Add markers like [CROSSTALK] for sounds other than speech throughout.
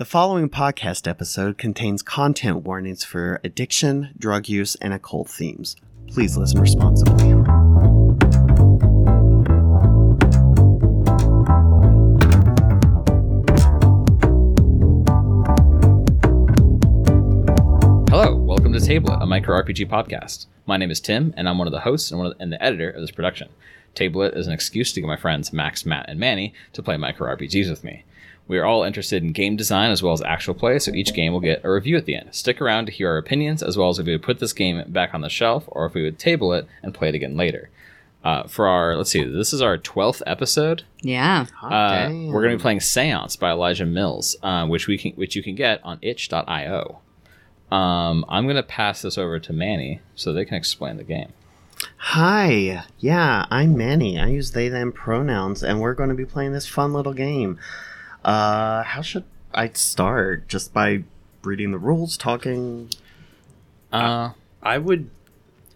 The following podcast episode contains content warnings for addiction, drug use, and occult themes. Please listen responsibly. Hello, welcome to Table It, a micro RPG podcast. My name is Tim, and I'm one of the hosts and, one the, and the editor of this production. Table It is an excuse to get my friends Max, Matt, and Manny to play micro RPGs with me. We are all interested in game design as well as actual play, so each game will get a review at the end. Stick around to hear our opinions, as well as if we would put this game back on the shelf or if we would table it and play it again later. Uh, for our, let's see, this is our 12th episode. Yeah. Uh, we're going to be playing Seance by Elijah Mills, uh, which we can, which you can get on itch.io. Um, I'm going to pass this over to Manny so they can explain the game. Hi, yeah, I'm Manny. I use they them pronouns, and we're going to be playing this fun little game. Uh, how should I start? Just by reading the rules, talking, Uh, I would.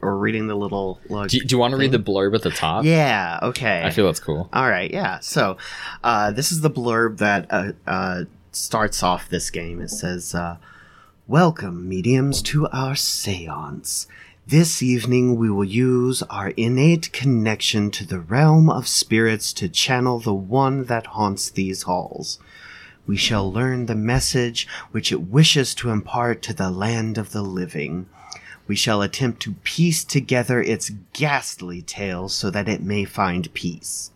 or reading the little like. do, do you want to read the blurb at the top? yeah. Okay. I feel that's cool. All right, yeah. So, uh, this is the blurb that uh, uh, starts off this game. It says, uh, Welcome, mediums, to our seance. This evening we will use our innate connection to the realm of spirits to channel the one that haunts these halls. We shall learn the message which it wishes to impart to the land of the living. We shall attempt to piece together its ghastly tale so that it may find peace.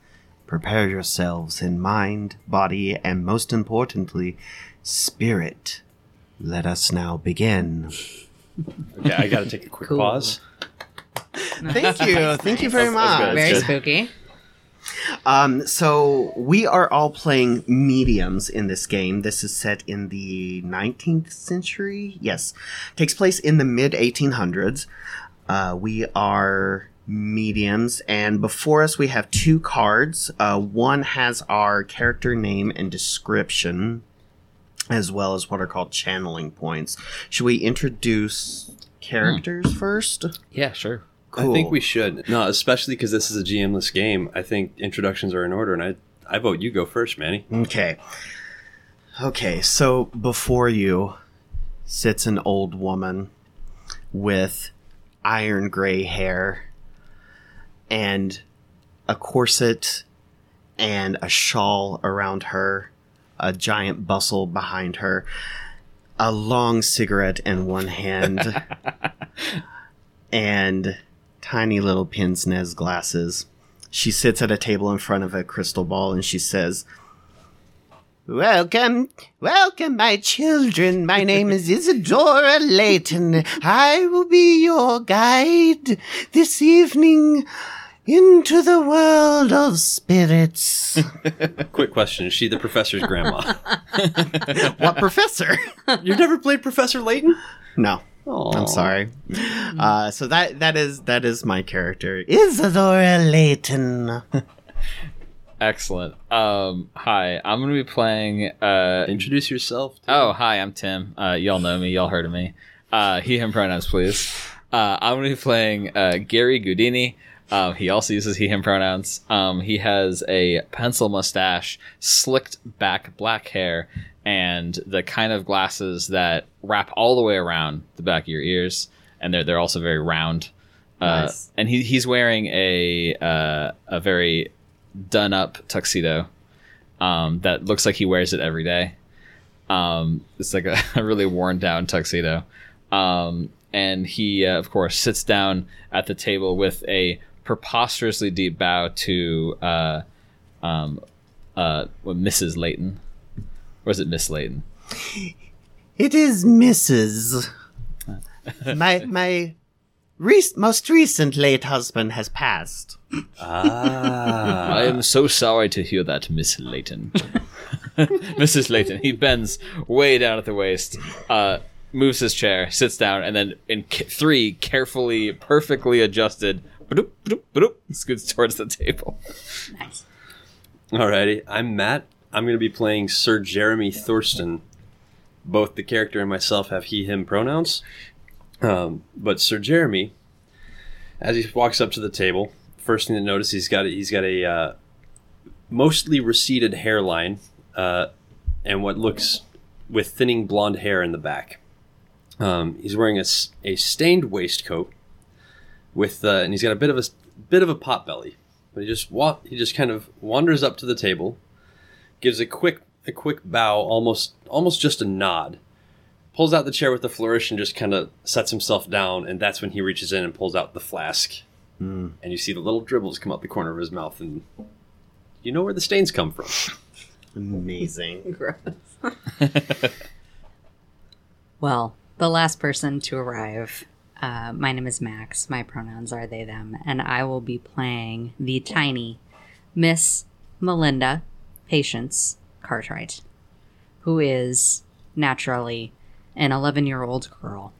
Prepare yourselves in mind, body, and most importantly, spirit. Let us now begin. Okay, I got to take a quick Cool. pause. Thank you. [LAUGHS] Thank you very That's- that's much. good. Very good. spooky. Um, so we are all playing mediums in this game. This is set in the 19th century. Yes, takes place in the mid 1800s. Uh, we are mediums, and before us we have two cards. Uh, one has our character name and description, as well as what are called channeling points. Should we introduce characters hmm. first? Yeah, sure. I think we should. No, especially because this is a GM-less game. I think introductions are in order, and I I vote you go first, Manny. Okay. Okay, so before you sits an old woman with iron gray hair and a corset and a shawl around her, a giant bustle behind her, a long cigarette in one hand, [LAUGHS] and tiny little pince nez glasses. She sits at a table in front of a crystal ball and she says, Welcome, welcome, my children. My name is Isadora Layton. I will be your guide this evening into the world of spirits. [LAUGHS] Quick question: Is she the professor's grandma? [LAUGHS] what professor? [LAUGHS] You've never played Professor Layton? No. Oh, I'm sorry. Uh, so that that is that is my character, Isadora Layton. Excellent. Um, hi, I'm going to be playing. Uh, Introduce yourself. oh, hi, I'm Tim. Uh, y'all know me. Y'all heard of me. Uh, he, him pronouns, please. Uh, I'm going to be playing uh, Gary Goudini. Um, he also uses he, him pronouns. Um, he has a pencil mustache, slicked back black hair, and the kind of glasses that wrap all the way around the back of your ears, and they're they're also very round. Uh, Nice. And he, he's wearing a uh, a very done up tuxedo um, that looks like he wears it every day. Um, it's like a, [LAUGHS] a really worn down tuxedo. Um, and he, uh, of course, sits down at the table with a preposterously deep bow to uh, um, uh, what, Mrs. Layton. Or is it Miss Layton? It is Mrs. my my rec- most recent late husband has passed. Ah, I am so sorry to hear that, Miss Layton. [LAUGHS] Mrs. Layton. He bends way down at the waist, uh, moves his chair, sits down, and then in ca- three carefully, perfectly adjusted, ba-doop, ba-doop, ba-doop, scoots towards the table. Nice. Alrighty, I'm Matt. I'm going to be playing Sir Jeremy Thurston. Both the character and myself have he/him pronouns. Um, but Sir Jeremy, as he walks up to the table, first thing to notice he's got a, he's got a uh, mostly receded hairline uh, and what looks with thinning blonde hair in the back. Um, he's wearing a stained waistcoat with, uh, and he's got a bit of a bit of a pot belly. But he just wa- he just kind of wanders up to the table, gives a quick a quick bow, almost almost just a nod, pulls out the chair with a flourish, and just kind of sets himself down. And that's when he reaches in and pulls out the flask, Hmm. and you see the little dribbles come out the corner of his mouth, and you know where the stains come from. Amazing. [LAUGHS] Gross. [LAUGHS] well, the last person to arrive. Uh, my name is Max. My pronouns are they, them, and I will be playing the tiny Miss Melinda Patience Cartwright, who is naturally an 11 year old girl.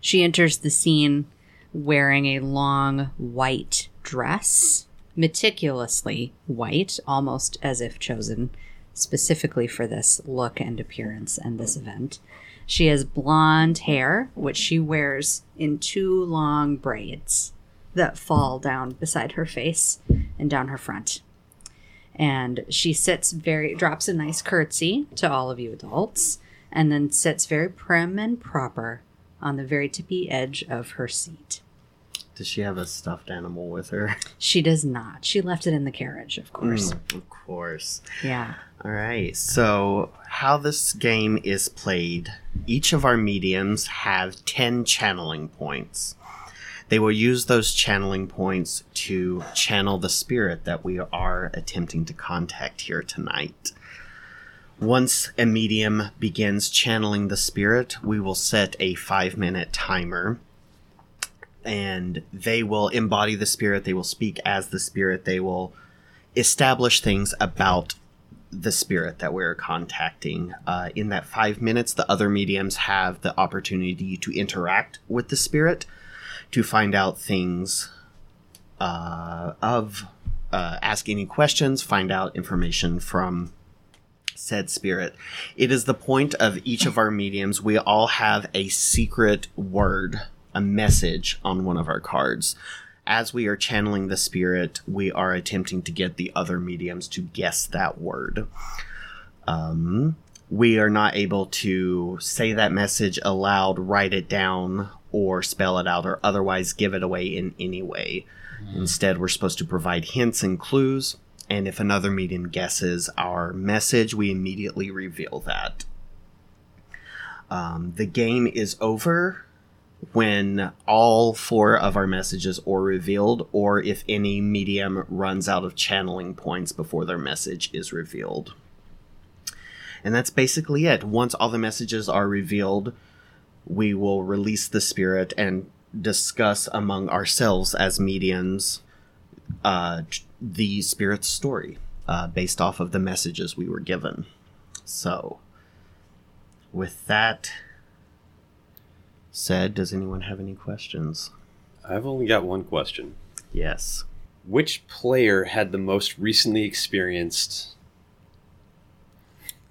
She enters the scene wearing a long white dress, meticulously white, almost as if chosen specifically for this look and appearance and this event. She has blonde hair, which she wears in two long braids that fall down beside her face and down her front. And she sits very, drops a nice curtsy to all of you adults, and then sits very prim and proper on the very tippy edge of her seat. Does she have a stuffed animal with her? She does not. She left it in the carriage, of course. Mm, of course. Yeah. All right. So, how this game is played, each of our mediums have 10 channeling points. They will use those channeling points to channel the spirit that we are attempting to contact here tonight. Once a medium begins channeling the spirit, we will set a five minute timer and they will embody the spirit. They will speak as the spirit. They will establish things about the spirit that we're contacting. Uh, in that five minutes, the other mediums have the opportunity to interact with the spirit to find out things uh, of, uh, ask any questions, find out information from said spirit. It is the point of each of our mediums. We all have a secret word, a message on one of our cards. As we are channeling the spirit, we are attempting to get the other mediums to guess that word. Um, we are not able to say that message aloud, write it down, or spell it out, or otherwise give it away in any way. Instead, we're supposed to provide hints and clues, and if another medium guesses our message, we immediately reveal that. Um, the game is over when all four of our messages are revealed, or if any medium runs out of channeling points before their message is revealed. And that's basically it. Once all the messages are revealed, we will release the spirit and discuss among ourselves as mediums uh, the spirit's story uh, based off of the messages we were given. So, with that said, does anyone have any questions? I've only got one question. Yes. Which player had the most recently experienced?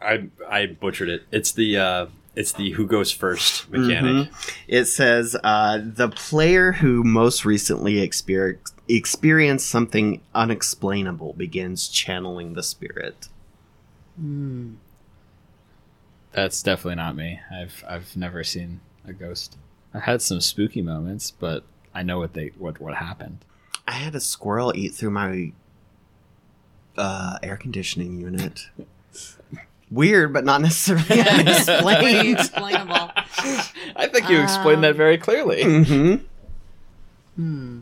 I I butchered it. It's the uh, it's the who goes first mechanic. It says uh, the player who most recently exper- experienced something unexplainable begins channeling the spirit. Hmm. That's definitely not me. I've I've never seen a ghost. I've had some spooky moments, but I know what they what what happened. I had a squirrel eat through my uh, air conditioning unit. Weird, but not necessarily [LAUGHS] unexplained. Unexplainable. I think you explained that very clearly. hmm Hmm.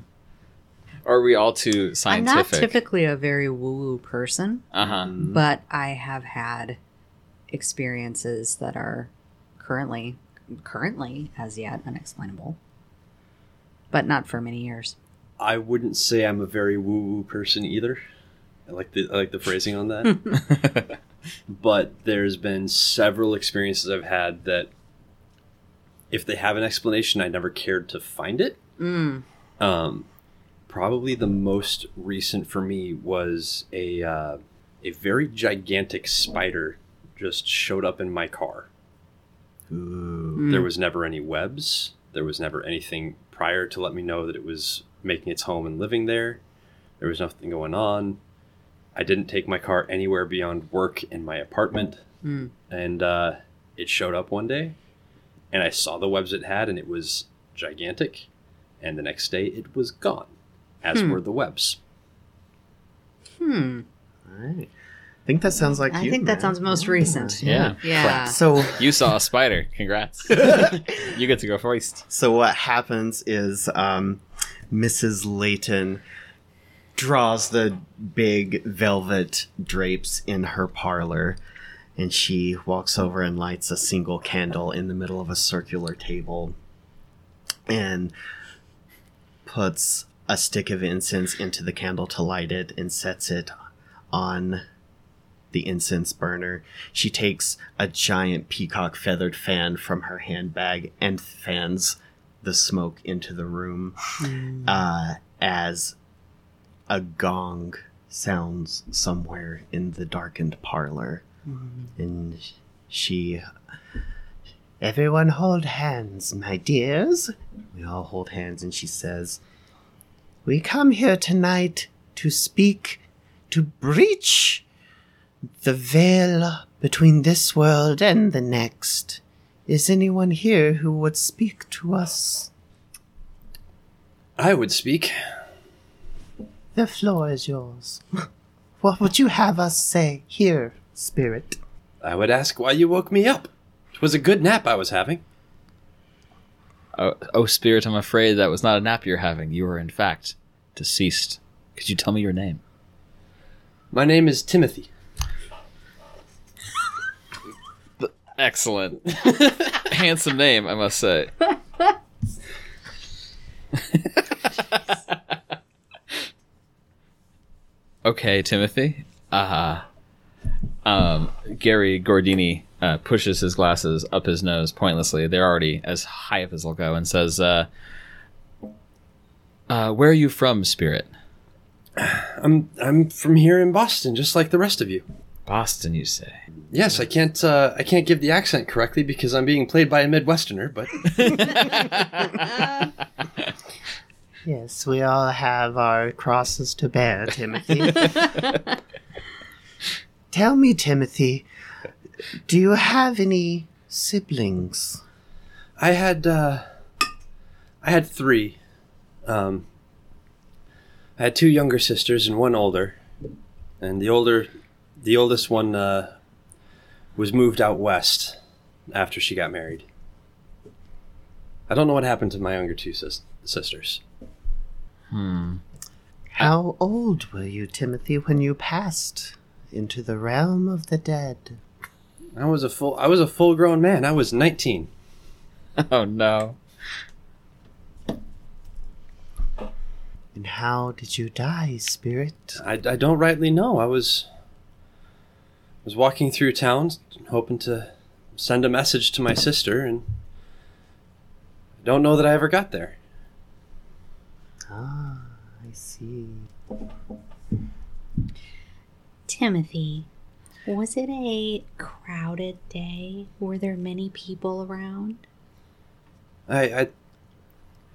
Are we all too scientific? I'm not typically a very woo-woo person, uh huh. but I have had experiences that are currently currently as yet unexplainable. But not for many years. I wouldn't say I'm a very woo woo person either. I like the I like the phrasing on that. [LAUGHS] but there's been several experiences I've had that if they have an explanation, I never cared to find it. Mm. Um, probably the most recent for me was a uh, a very gigantic spider just showed up in my car. Ooh. There was never any webs. There was never anything prior to let me know that it was making its home and living there. There was nothing going on. I didn't take my car anywhere beyond work in my apartment. Hmm. and uh, it showed up one day, and I saw the webs it had, and it was gigantic. And the next day, it was gone, as Hmm. were the webs. Hmm. All right. I think that sounds like I you, think that Matt. sounds most recent. Yeah. Yeah. So You saw a spider. Congrats. [LAUGHS] you get to go first. So what happens is um, Mrs. Layton draws the big velvet drapes in her parlor, and she walks over and lights a single candle in the middle of a circular table, and puts a stick of incense into the candle to light it, and sets it on the incense burner. She takes a giant peacock feathered fan from her handbag and fans the smoke into the room uh, as a gong sounds somewhere in the darkened parlor. And she. Everyone hold hands, my dears. We all hold hands, and she says, We come here tonight to speak, to breach the veil between this world and the next. Is anyone here who would speak to us? I would speak. The floor is yours. [LAUGHS] what would you have us say here, spirit? I would ask why you woke me up. It was a good nap I was having. Oh, oh, spirit, I'm afraid that was not a nap you're having. You are, in fact, deceased. Could you tell me your name? My name is Timothy. Excellent. [LAUGHS] Handsome name, I must say. [LAUGHS] okay, Timothy. Uh, um, Gary Goudini uh, pushes his glasses up his nose pointlessly. They're already as high up as they'll go, and says, uh, uh, "Where are you from, Spirit?" [SIGHS] I'm I'm from here in Boston, just like the rest of you. Boston, you say. Yes, I can't uh, I can't give the accent correctly because I'm being played by a Midwesterner, but [LAUGHS] Yes, we all have our crosses to bear, Timothy. [LAUGHS] Tell me, Timothy, do you have any siblings? I had uh, I had three. Um, I had two younger sisters and one older, and the older, the oldest one uh, was moved out west after she got married. I don't know what happened to my younger two sis- sisters. Hmm. How old were you, Timothy, when you passed into the realm of the dead? I was a full I was a full grown man. I was nineteen. [LAUGHS] Oh no. And how did you die, spirit? I, I don't rightly know. I was was walking through town, hoping to send a message to my sister, and I don't know that I ever got there. Ah, I see. Timothy, was it a crowded day? Were there many people around? I I,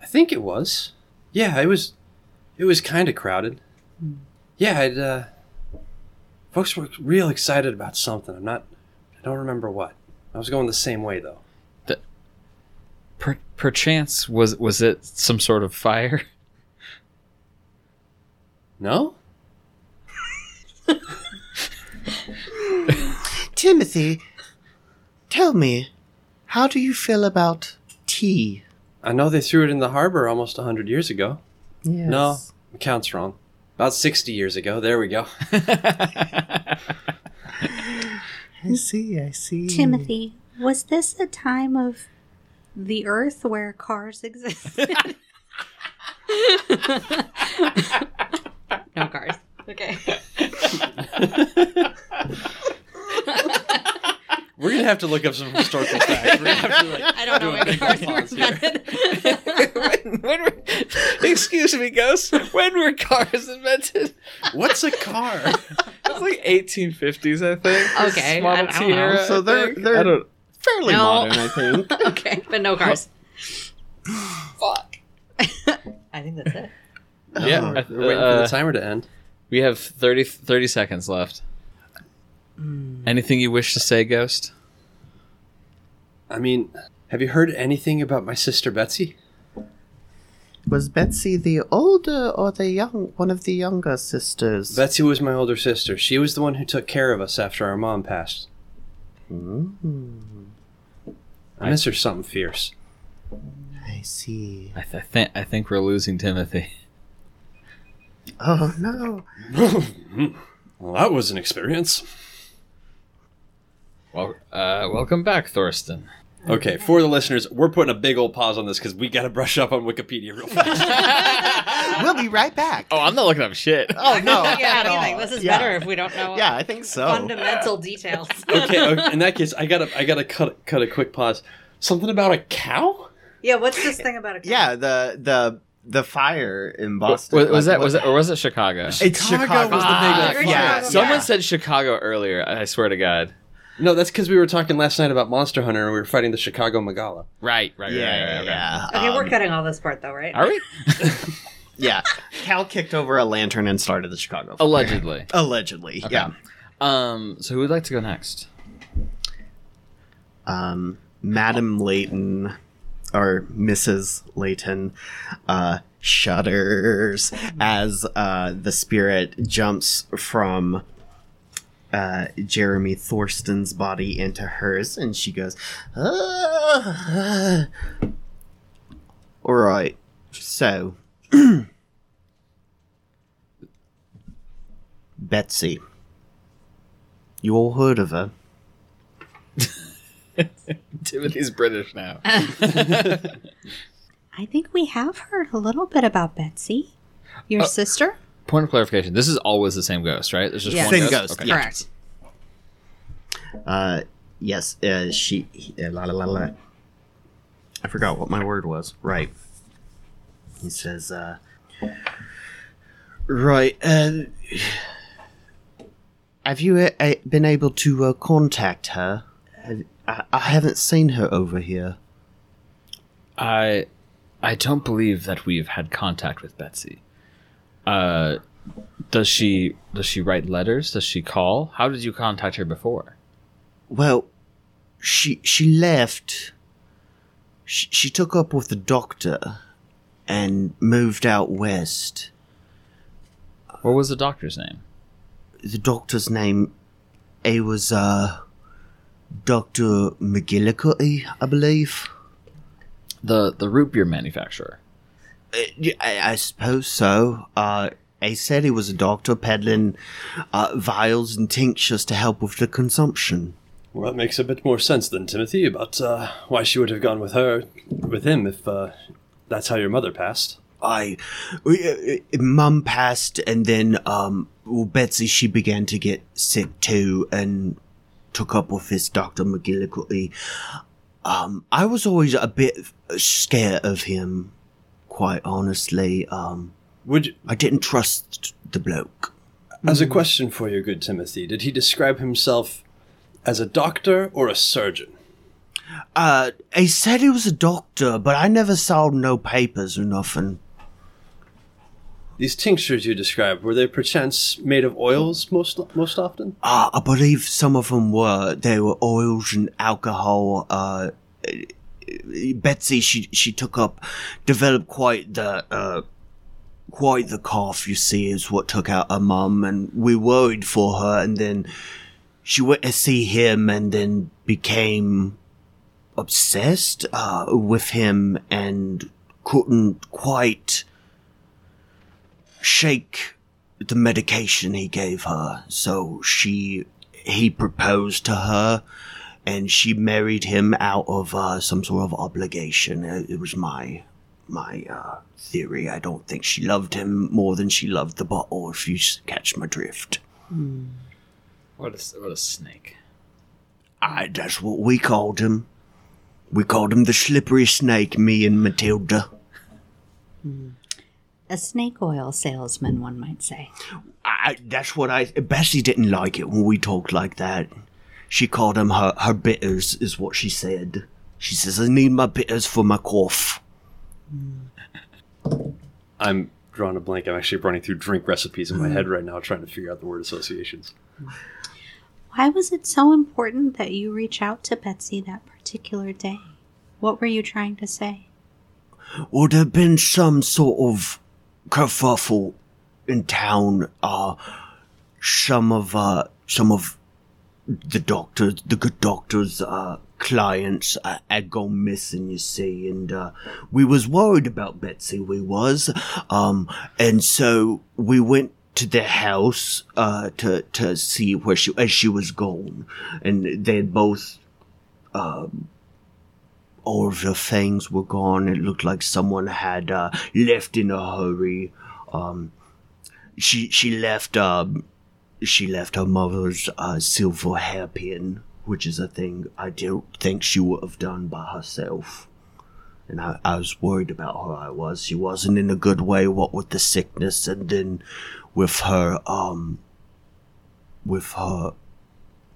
I think it was. Yeah, it was. It was kind of crowded. Yeah, I'd, uh, folks were real excited about something. I'm not. I don't remember what. I was going the same way though. Per- perchance was was it some sort of fire? [LAUGHS] No. [LAUGHS] Timothy, tell me, how do you feel about tea? I know they threw it in the harbor almost a hundred years ago. Yes. No, count's wrong. About 60 years ago. There we go. [LAUGHS] I see, I see. Timothy, was this a time of the earth where cars existed? [LAUGHS] no cars. Okay. We're gonna have to look up some historical facts. We're gonna have to like. I don't know do a when big cars were pause here. invented. [LAUGHS] [LAUGHS] when were, excuse me, Ghost. When were cars invented? What's a car? [LAUGHS] It's like 1850s, I think. Okay, Model I- I T don't know. era, So they're- think. they're- I don't. Fairly No. modern, I think. [LAUGHS] okay, but no cars. Fuck. I think that's it. Yeah, Oh, We're waiting for uh, the timer to end. We have 30, 30 seconds left. Anything you wish to say, Ghost? I mean, have you heard anything about my sister Betsy? Was Betsy the older or the young one of the younger sisters? Betsy was my older sister. She was the one who took care of us after our mom passed. I miss her something fierce. I see. I, th- I think I think we're losing Timothy. Oh no. [LAUGHS] Well, that was an experience. Well, uh, welcome back, Thorsten. Okay, for the listeners, we're putting a big old pause on this because we got to brush up on Wikipedia real fast. [LAUGHS] we'll be right back. Oh, I'm not looking up shit. Oh no. [LAUGHS] Yeah, at all. anything. This is Yeah. better if we don't know Yeah, I think so. fundamental details. [LAUGHS] okay, okay, in that case, I gotta, I gotta cut, cut a quick pause. Something about a cow? yeah, what's this thing about a cow? Yeah, the the the fire in Boston. Was, was Like, that what- was that or was it Chicago? It's Chicago Chicago. was the big Fuck. one. Yeah, Someone yeah. said Chicago earlier. I swear to God. No, that's because we were talking last night about Monster Hunter and we were fighting the Chaos Gore Magala. Right, right, Yeah, right, right, right, yeah. Okay, we're um, cutting all this part though, right? Are we? [LAUGHS] Yeah, Cal kicked over a lantern and started the Chicago. fire. Allegedly. [LAUGHS] Allegedly, Okay. yeah. Um. So who would like to go next? Um, Madam Layton or Mrs. Layton uh, shudders as uh, the spirit jumps from uh, Jeremy Thorsten's body into hers, and she goes, "Ah." All right, so [CLEARS THROAT] Betsy, you all heard of her? Timothy's British now. [LAUGHS] [LAUGHS] I think we have heard a little bit about Betsy, your sister. Point of clarification: This is always the same ghost, right? There's just Yeah. one Same ghost. ghost, Okay. Correct. Uh, yes, uh, she. Uh, la, la, la, la. I forgot what my word was. Right. He says, uh, right. Uh, have you uh, been able to uh, contact her? Have- I, I haven't seen her over here. I I don't believe that we've had contact with Betsy. Uh does she does she write letters? Does she call? How did you contact her before? Well, she she left. She, she took up with the doctor and moved out west. What was the doctor's name? the doctor's name it was uh Dr. McGillicuddy, I believe. The the root beer manufacturer. Uh, I, I suppose so. Uh he said he was a doctor peddling uh, vials and tinctures to help with the consumption. Well, that makes a bit more sense than Timothy about uh, why she would have gone with her, with him, if uh, that's how your mother passed. I, uh, uh, Mum passed, and then um, well, Betsy she began to get sick too, and took up with this Doctor McGillicuddy. Um, I was always a bit scared of him, quite honestly. Um, Would you, I didn't trust the bloke. as a question for you, good Timothy, did he describe himself as a doctor or a surgeon? Uh, he said he was a doctor, but I never saw no papers or nothing. These tinctures you described were they perchance made of oils most most often? Uh, I believe some of them were. They were oils and alcohol. Uh, Betsy, she she took up, developed quite the uh, quite the cough. You see, is what took out her mum, and we worried for her. And then she went to see him, and then became obsessed uh, with him, and couldn't quite shake the medication he gave her. So she, he proposed to her, and she married him out of uh, some sort of obligation. It, it was my my uh, theory. I don't think she loved him more than she loved the bottle. If you s- catch my drift, What a what a snake. I, that's what we called him. We called him the slippery snake. Me and Matilda. A snake oil salesman, one might say. I, that's what I. Bessie didn't like it when we talked like that. She called him her, her bitters, is what she said. She says, I need my bitters for my cough. [LAUGHS] I'm drawing a blank. I'm actually running through drink recipes in my head right now, trying to figure out the word associations. Why was it so important that you reach out to Betsy that particular day? What were you trying to say? Well, there'd been some sort of kerfuffle in town. Uh, some of, uh, some of the doctors, the good doctors, uh, clients uh, had gone missing, you see, and, uh, we was worried about Betsy, we was. Um, and so we went to the house, uh, to, to see where she, as she was gone. And they had both, um, all of the things were gone. It looked like someone had uh, left in a hurry. Um, she she left um, she left her mother's uh, silver hairpin, which is a thing I don't think she would have done by herself. And I, I was worried about her. I was. She wasn't in a good way. What with the sickness, and then with her um, with her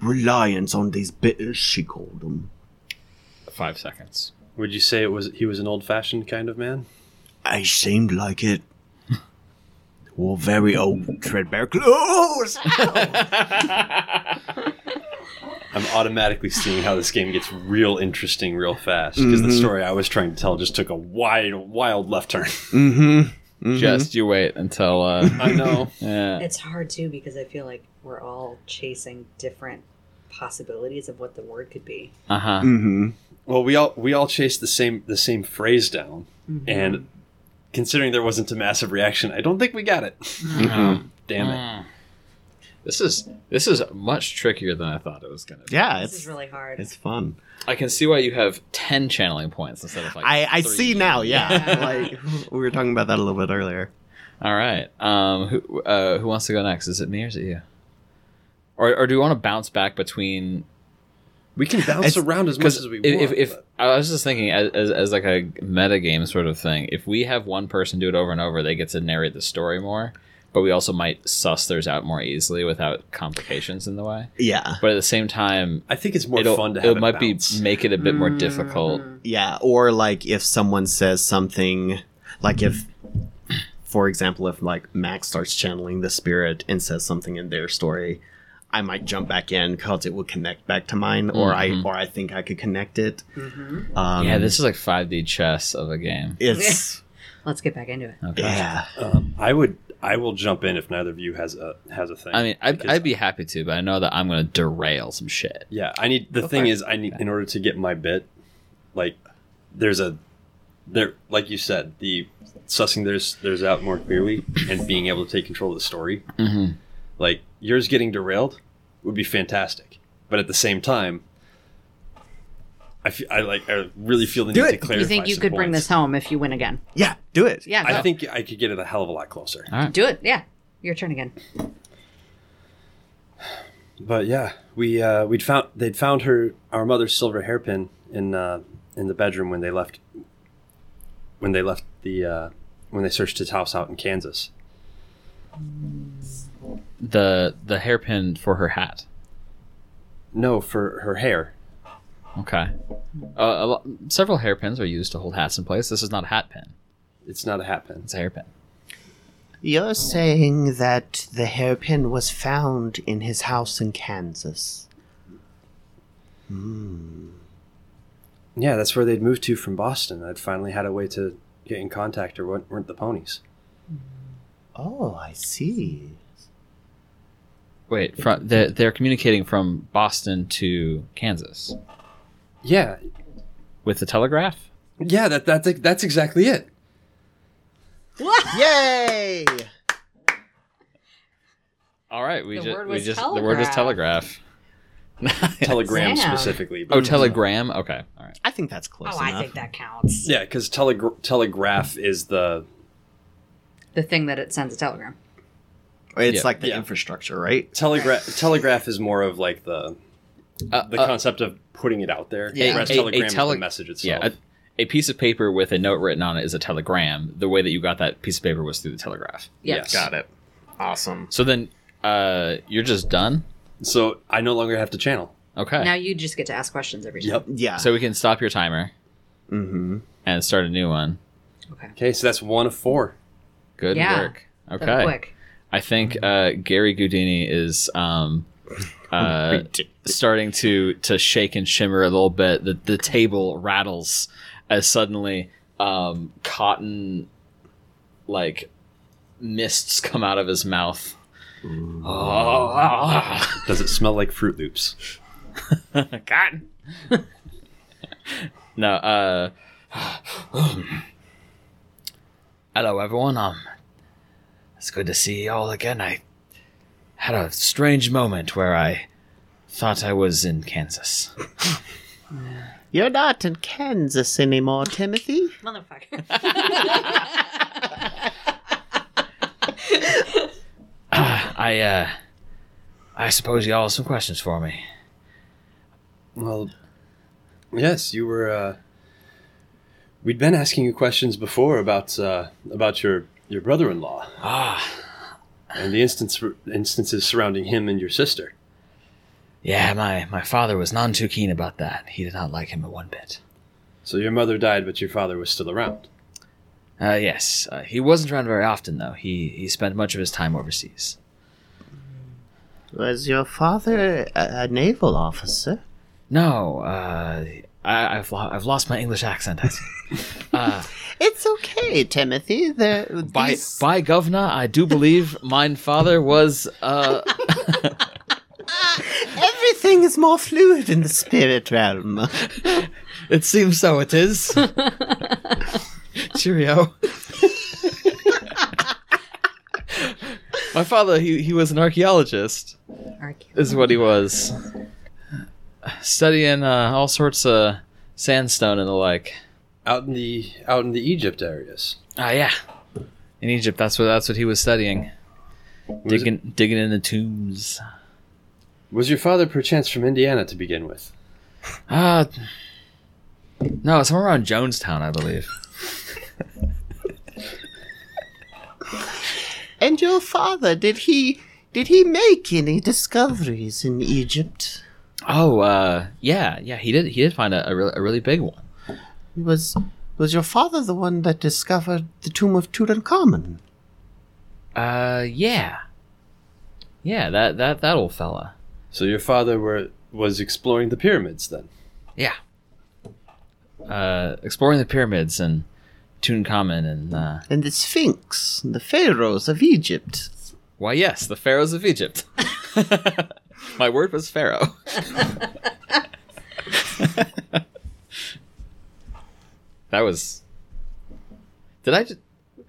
reliance on these bitters, she called them. Five seconds. Would you say it was he was an old fashioned kind of man? I seemed like it. Wore very old threadbare clothes. [LAUGHS] I'm automatically seeing how this game gets real interesting real fast because the story I was trying to tell just took a wide, wild left turn. mm-hmm. Just you wait until. Uh, [LAUGHS] I know. yeah. It's hard too because I feel like we're all chasing different possibilities of what the word could be. Uh huh. Mm-hmm. Well, we all we all chased the same the same phrase down, and considering there wasn't a massive reaction, I don't think we got it. [LAUGHS] Damn it! This is this is much trickier than I thought it was gonna. be. Yeah, This it's is really hard. it's fun. I can see why you have ten channeling points instead of like. I I three. see now. Yeah, Yeah. [LAUGHS] like we were talking about that a little bit earlier. All right. Um. Who uh Who wants to go next? Is it me or is it you? Or or do we want to bounce back between? We can bounce It's- around as much as we if, want. if, if I was just thinking as, as as like a meta game sort of thing, if we have one person do it over and over, they get to narrate the story more. But we also might suss theirs out more easily without complications in the way. Yeah, But at the same time, I think it's more it'll, fun to have it it might bounce. be make it a bit more mm. difficult. yeah. Or like if someone says something, like if, for example, if like Max starts channeling the spirit and says something in their story. I might jump back in because it would connect back to mine, or I or I think I could connect it. Um, Yeah, this is like 5D chess of a game. it's [LAUGHS] Let's get back into it. Okay. yeah. Um, I would I will jump in if neither of you has a has a thing. I mean, I'd, I'd be happy to, but I know that I'm going to derail some shit. Yeah, I need the thing is I need in order to get my bit, like there's a there like you said the sussing there's there's out more clearly and being able to take control of the story. Mm-hmm. Like yours getting derailed would be fantastic, but at the same time, I feel, I like I really feel the Do need to it. clarify. You think you some could bring points. this home if you win again? Yeah, do it. Yeah, I go. think I could get it a hell of a lot closer. All right. do it. Yeah, your turn again. But yeah, we uh, we'd found they'd found her our mother's silver hairpin in uh, in the bedroom when they left when they left the uh, when they searched his house out in Kansas. The the hairpin for her hat. No, for her hair. Okay. Uh, a lo- several hairpins are used to hold hats in place. This is not a hat pin. It's not a hat pin. It's a hairpin. You're saying that the hairpin was found in his house in Kansas. Hmm. Yeah, that's where they'd moved to from Boston. I'd finally had a way to get in contact, or weren't, weren't the ponies? Oh, I see. Wait, from they're, they're communicating from Boston to Kansas Yeah, with the telegraph. yeah, that that's that's exactly it. Yay! All right, we The just word we was just the word is telegraph. [LAUGHS] Telegram Damn. specifically. oh, telegram. Okay, all right. I think that's close Oh, enough. I think that counts. Yeah, because telegra- telegraph is the The thing that it sends a telegram. It's Yeah. like the Yeah. infrastructure, right? telegraph. [LAUGHS] telegraph is more of like the Uh, the uh, concept of putting it out there. Yeah, whereas a- a telegram is tele- the message yeah, itself. a, a piece of paper with a note written on it is a telegram. The way that you got that piece of paper was through the telegraph. Yes. Yes. it. Awesome. So then, uh, you're just done. So I no longer have to channel. Okay. Now you just get to ask questions every time. Yeah. so we can stop your timer mm-hmm. and start a new one. Okay. Okay, so that's one of four. Good Yeah. work. That Okay. Quick. I think uh, Gary Goudini is um, uh, [LAUGHS] starting to to shake and shimmer a little bit. The the table rattles as suddenly um, cotton like mists come out of his mouth. Oh, Does it smell like Froot Loops? [LAUGHS] cotton. [LAUGHS] no, uh [SIGHS] Hello everyone. Um it's good to see you all again. I had a strange moment where I thought I was in Kansas. [LAUGHS] You're not in Kansas anymore, Timothy. Motherfucker. [LAUGHS] I uh I suppose y'all have some questions for me. Well, yes, you were. Uh, we'd been asking you questions before about uh, about your your brother-in-law Ah, and the instance instances surrounding him and your sister. yeah, my my father was none too keen about that. He did not like him a one bit. So your mother died, but your father was still around. Uh, yes, uh, he wasn't around very often though. He he spent much of his time overseas. Was your father a, a naval officer? No, uh, I, I've lo- I've lost my English accent. [LAUGHS] Uh, It's okay, Timothy. There, by these- by governor, I do believe mine father was. Uh, [LAUGHS] everything is more fluid in the spirit realm. [LAUGHS] it seems so. It is. Cheerio. my father, he he was an archaeologist. is what he was. Studying uh, all sorts of sandstone and the like. Out in the out in the Egypt areas. Ah, yeah. In Egypt, that's what that's what he was studying. Was, it- Digging digging in the tombs. was your father perchance from Indiana to begin with? Ah, no, somewhere around Jonestown, I believe. And your father, did he did he make any discoveries in Egypt? Oh, uh, yeah, yeah, he did. He did find a, a, really, a really big one. Was was your father the one that discovered the tomb of Tutankhamun? Uh, yeah, yeah, that that that old fella. So your father were was exploring the pyramids then. Yeah. Uh, exploring the pyramids and Tutankhamun and uh, And the Sphinx, and the pharaohs of Egypt. Why, yes, the pharaohs of Egypt. [LAUGHS] My word was pharaoh. [LAUGHS] that was. Did I just?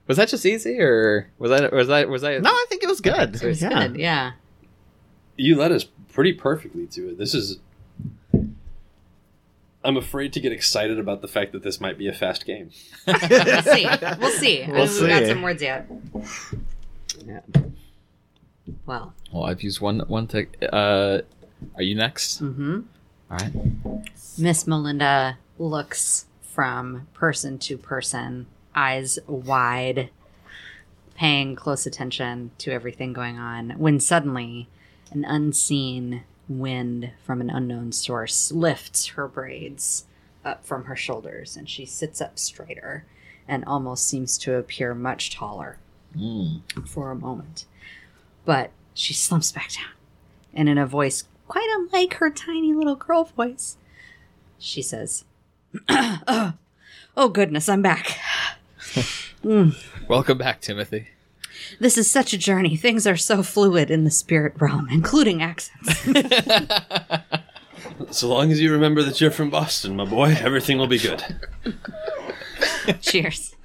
Was that just easy, or was that was that was that? No, I think it was good. It was yeah. good, yeah. You led us pretty perfectly to it. This is. I'm afraid to get excited about the fact that this might be a fast game. [LAUGHS] We'll see. We'll see. We'll mean, We've got some words yet. Yeah. Well, Well, I've used one one tick. Uh, are you next? Mm-hmm. All right. Miss Melinda looks from person to person, eyes wide, paying close attention to everything going on, when suddenly an unseen wind from an unknown source lifts her braids up from her shoulders, and she sits up straighter and almost seems to appear much taller Mm. for a moment. But she slumps back down, and in a voice quite unlike her tiny little girl voice, she says, [CLEARS THROAT] oh, oh, goodness, I'm back. [LAUGHS] Mm. Welcome back, Timothy. This is such a journey. Things are so fluid in the spirit realm, including accents. [LAUGHS] So long as you remember that you're from Boston, my boy, everything will be good. [LAUGHS] Cheers.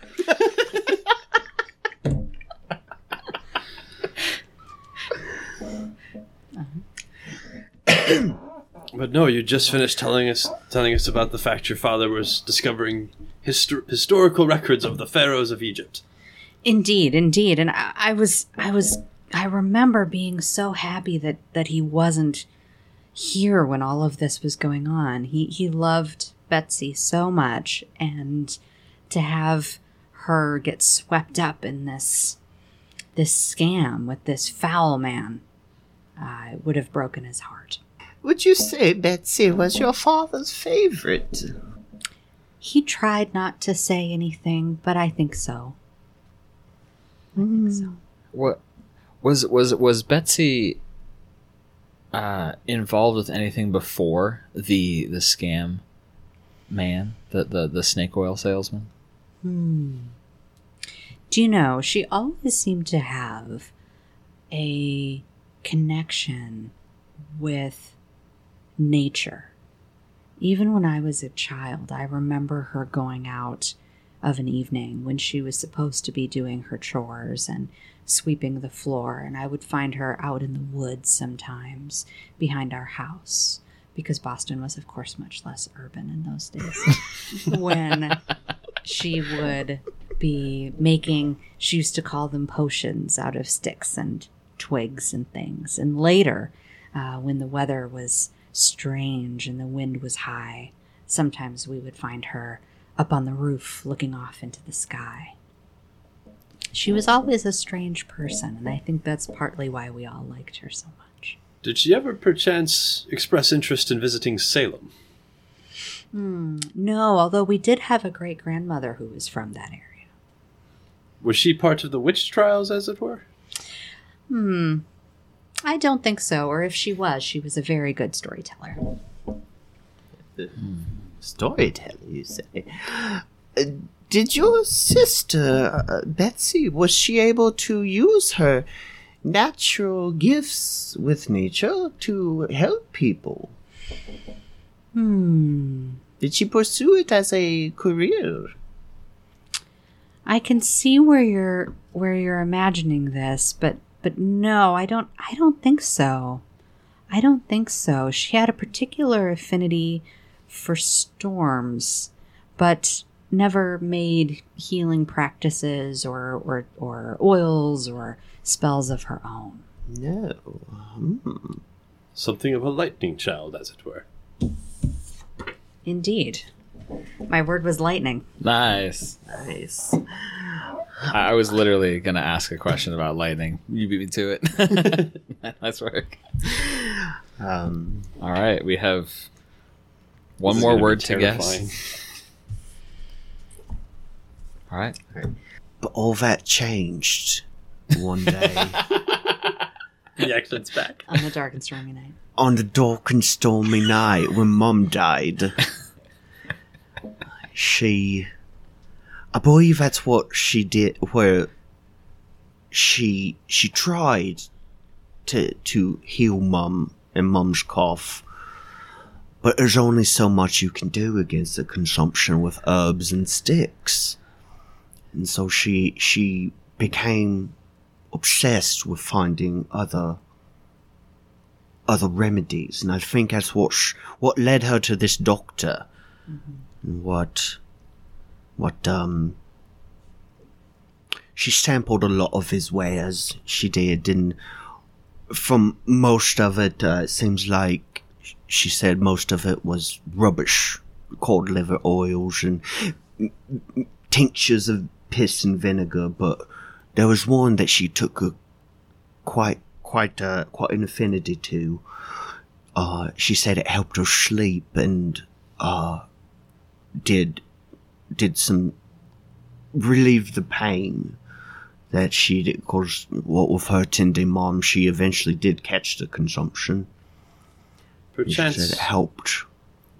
But no, you just finished telling us telling us about the fact your father was discovering histo- historical records of the pharaohs of Egypt. Indeed, indeed. And I, I was, I was, I remember being so happy that that he wasn't here when all of this was going on. He he loved Betsy so much, and to have her get swept up in this this scam with this foul man, uh, would have broken his heart. Would you say Betsy was your father's favorite? He tried not to say anything, but I think so. I think so. What was was was Betsy? uh, involved with anything before the the scam man, the the, the snake oil salesman? Do you know, she always seemed to have a connection with nature. Even when I was a child, I remember her going out of an evening when she was supposed to be doing her chores and sweeping the floor, and I would find her out in the woods sometimes behind our house because Boston was, of course, much less urban in those days. [LAUGHS] when she would be making, she used to call them potions out of sticks and twigs and things. And later, uh, when the weather was strange and the wind was high, sometimes we would find her up on the roof looking off into the sky. She was always a strange person, and I think that's partly why we all liked her so much. Did she ever perchance express interest in visiting Salem? Hmm, no, although we did have a great grandmother who was from that area. Was she part of the witch trials, as it were? Hmm, I don't think so, or if she was, she was a very good storyteller. Storyteller, you say? Uh, did your sister, uh, Betsy, was she able to use her natural gifts with nature to help people? Hmm. Did she pursue it as a career? I can see where you're where you're imagining this, but but no, I don't I don't think so. I don't think so. She had a particular affinity for storms, but never made healing practices or or, or oils or spells of her own. No. Hmm. Something of a lightning child, as it were. Indeed. My word was lightning. Nice. Nice. I, I was literally gonna ask a question about lightning. You beat me to it. [LAUGHS] nice work. Um, All right, we have one more word to terrifying. guess. All right. but all that changed one day. [LAUGHS] The accent's back. On the dark and stormy night. on the dark and stormy night when Mum died. [LAUGHS] she, I believe that's what she did. Where she she tried to to heal Mum and Mum's cough, but there's only so much you can do against the consumption with herbs and sticks, and so she she became obsessed with finding other other remedies, and I think that's what sh- what led her to this doctor, and what what um she sampled a lot of his wares. She did, and from most of it, uh, it seems like she said most of it was rubbish, cod liver oils and tinctures of piss and vinegar. But there was one that she took a quite quite uh, quite an affinity to. Uh, she said it helped her sleep and uh, did did some relieve the pain that she course, what with her tending mom, she eventually did catch the consumption. Perchance, it helped.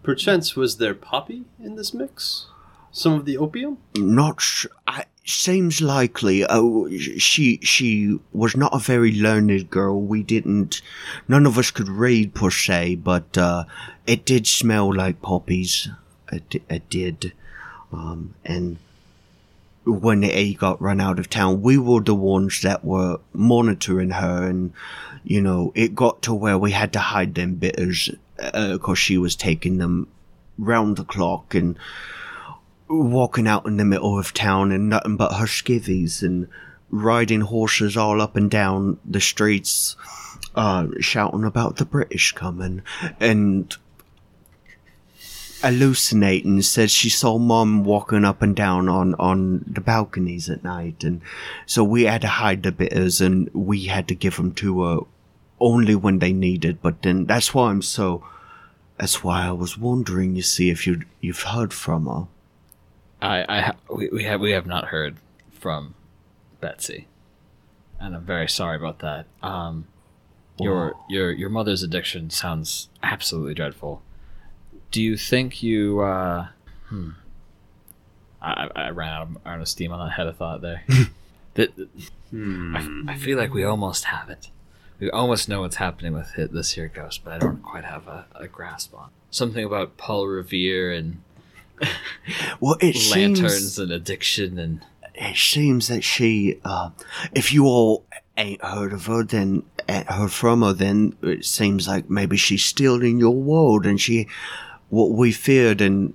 perchance was there poppy in this mix? Some of the opium? Not sh- I, seems likely. Oh, she she was not a very learned girl. We didn't. None of us could read per se, but uh, it did smell like poppies. It, did, um, and when A got run out of town, we were the ones that were monitoring her, and you know, it got to where we had to hide them bitters because she was taking them round the clock and walking out in the middle of town and nothing but her skivvies and riding horses all up and down the streets, uh, shouting about the British coming. And hallucinating. Said she saw mom walking up and down on, on the balconies at night. And so we had to hide the bitters and we had to give them to her only when they needed. But then that's why I'm so. That's why I was wondering, you see, if you you've heard from her. I, I ha- we, we have we have not heard from Betsy, and I'm very sorry about that. Um, Your your your mother's addiction sounds absolutely dreadful. Do you think you? uh Hmm. I, I I ran out of, out of steam on that head of thought there. [LAUGHS] that Hmm. I, I feel like we almost have it. We almost know what's happening with it, this here ghost, but I don't quite have a, a grasp on something about Paul Revere and [LAUGHS] Well, it lanterns seems and addiction and it seems that she, uh, if you all ain't heard of her, then ain't heard from her, then it seems like maybe she's still in your world, and she, what we feared, and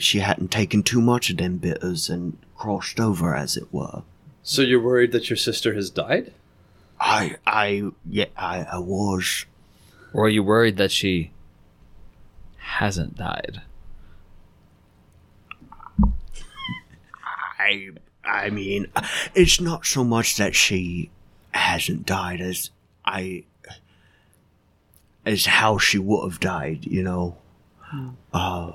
she hadn't taken too much of them bitters and crossed over, as it were. So you're worried that your sister has died? I, I, yeah, I, I was. or are you worried that she hasn't died? I, I mean, it's not so much that she hasn't died as I, as how she would have died, you know. Uh,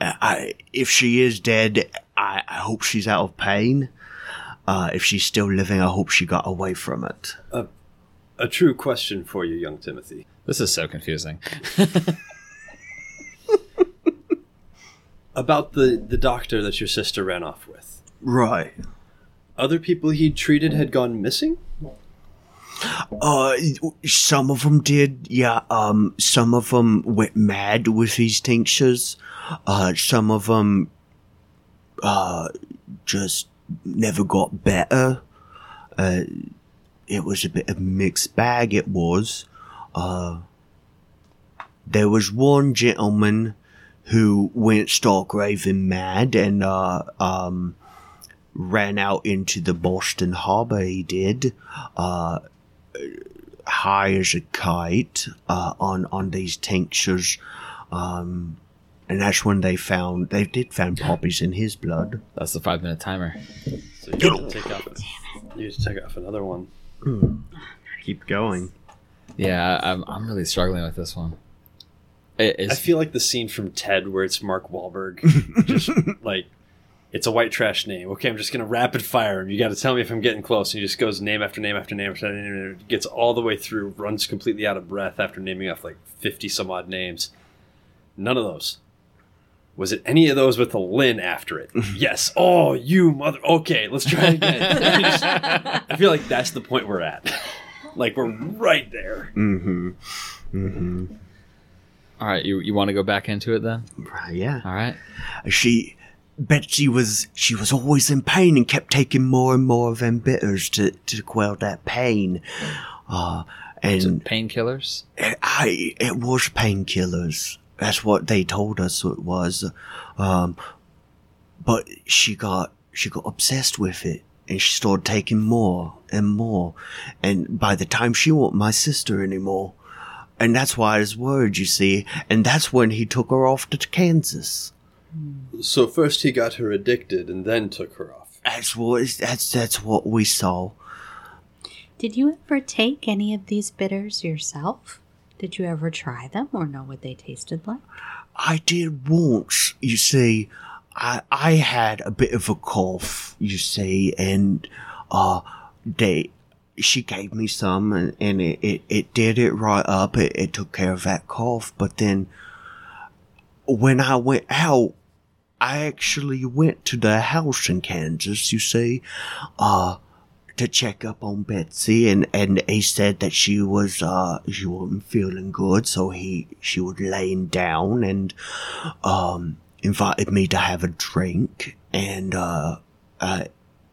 I, if she is dead, I, I hope she's out of pain. Uh, if she's still living, I hope she got away from it. A true question for you, young Timothy. This is so confusing. [LAUGHS] About the, the doctor that your sister ran off with. Right. Other people he'd treated had gone missing? Uh, some of them did, yeah. Um, some of them went mad with these tinctures. Uh, some of them, uh, just never got better. Uh, it was a bit of mixed bag, it was. Uh, there was one gentleman who went stark raving mad and, uh, um, ran out into the Boston Harbor, he did. Uh, high as a kite uh, on on these tinctures, um, and that's when they found they did find poppies in his blood. That's the five minute timer. So you have to take off, you have to take off another one. Keep going. Yeah, I'm, I'm really struggling with this one. It, I feel like the scene from Ted where it's Mark Wahlberg, [LAUGHS] just like it's a white trash name. Okay, I'm just gonna rapid fire him. You got to tell me if I'm getting close. And he just goes name after name after name after name, and gets all the way through, runs completely out of breath after naming off like fifty some odd names. None of those. Was it any of those with a Lynn after it? [LAUGHS] yes. Oh, you mother. Okay, let's try again. [LAUGHS] Just- I feel like that's the point we're at. like we're right there. Mm-hmm. Mm-hmm. all right, you, you want to go back into it then? Yeah. All right. She Betsy was she was always in pain and kept taking more and more of them bitters to to quell that pain. Uh, and Painkillers? I it was painkillers. That's what they told us it was. Um, but she got she got obsessed with it, and she started taking more and more. And by the time she wasn't my sister anymore, and that's why I was worried. You see, and that's when he took her off to Kansas. So first he got her addicted and then took her off. That's what that's that's what we saw. Did you ever take any of these bitters yourself? Did you ever try them or know what they tasted like? I did once, you see. I I had a bit of a cough, you see, and uh they she gave me some and, and it, it, it did it right up. It, it took care of that cough, but then when I went out I actually went to the house in Kansas, you see, uh, to check up on Betsy, and, and he said that she was, uh, she wasn't feeling good, so he, she was laying down and, um, invited me to have a drink, and, uh, uh,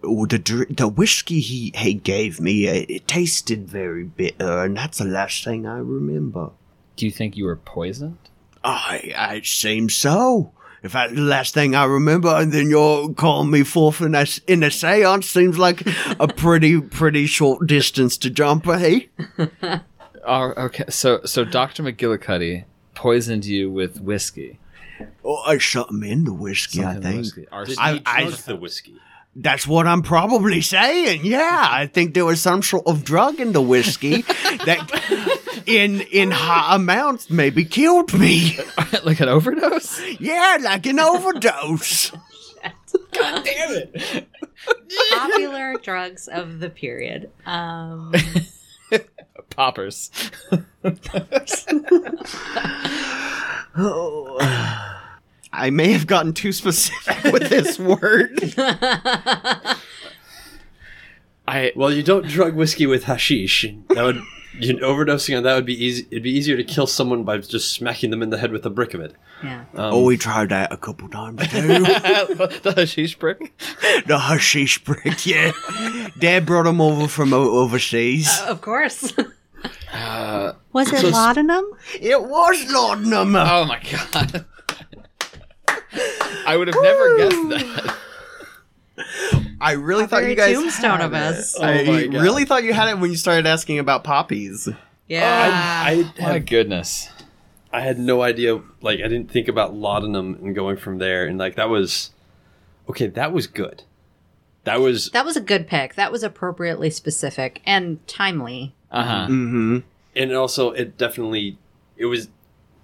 the the whiskey he, he gave me, it, it tasted very bitter, and that's the last thing I remember. Do you think you were poisoned? I, I it seems so. If fact, the last thing I remember, and then you're calling me forth in a, in a seance, seems like a pretty, pretty short distance to jump, eh? Oh, okay. So, so Dr. McGillicuddy poisoned you with whiskey. Oh, I shot him in the whiskey, I think. whiskey. Did Arsenic. I- he I- drunk the whiskey? That's what I'm probably saying. Yeah, I think there was some sort of drug in the whiskey [LAUGHS] that, in in high amounts, maybe killed me. [LAUGHS] like an overdose? Yeah, like an overdose. [LAUGHS] God damn it! Popular drugs of the period. Um, [LAUGHS] Poppers. Oh. I may have gotten too specific with this word. I Well, you don't drug whiskey with hashish. That would you overdosing on that would be easy. It'd be easier to kill someone by just smacking them in the head with a brick of it. yeah. Um, oh, we tried that a couple times too. [LAUGHS] the hashish brick. the hashish brick, yeah. Dad brought them over from o- overseas. Of course. [LAUGHS] Uh, Was it So- laudanum? It was laudanum. oh my god. [LAUGHS] I would have never guessed that. I really thought you guys tombstone had of us. I Oh my God. really thought you had it when you started asking about poppies. Yeah. I, I, My had, goodness. I had no idea. Like, I didn't think about laudanum and going from there. And like, that was okay. That was good. That was that was a good pick. That was appropriately specific and timely. Uh huh. Mm-hmm. and also it definitely it was.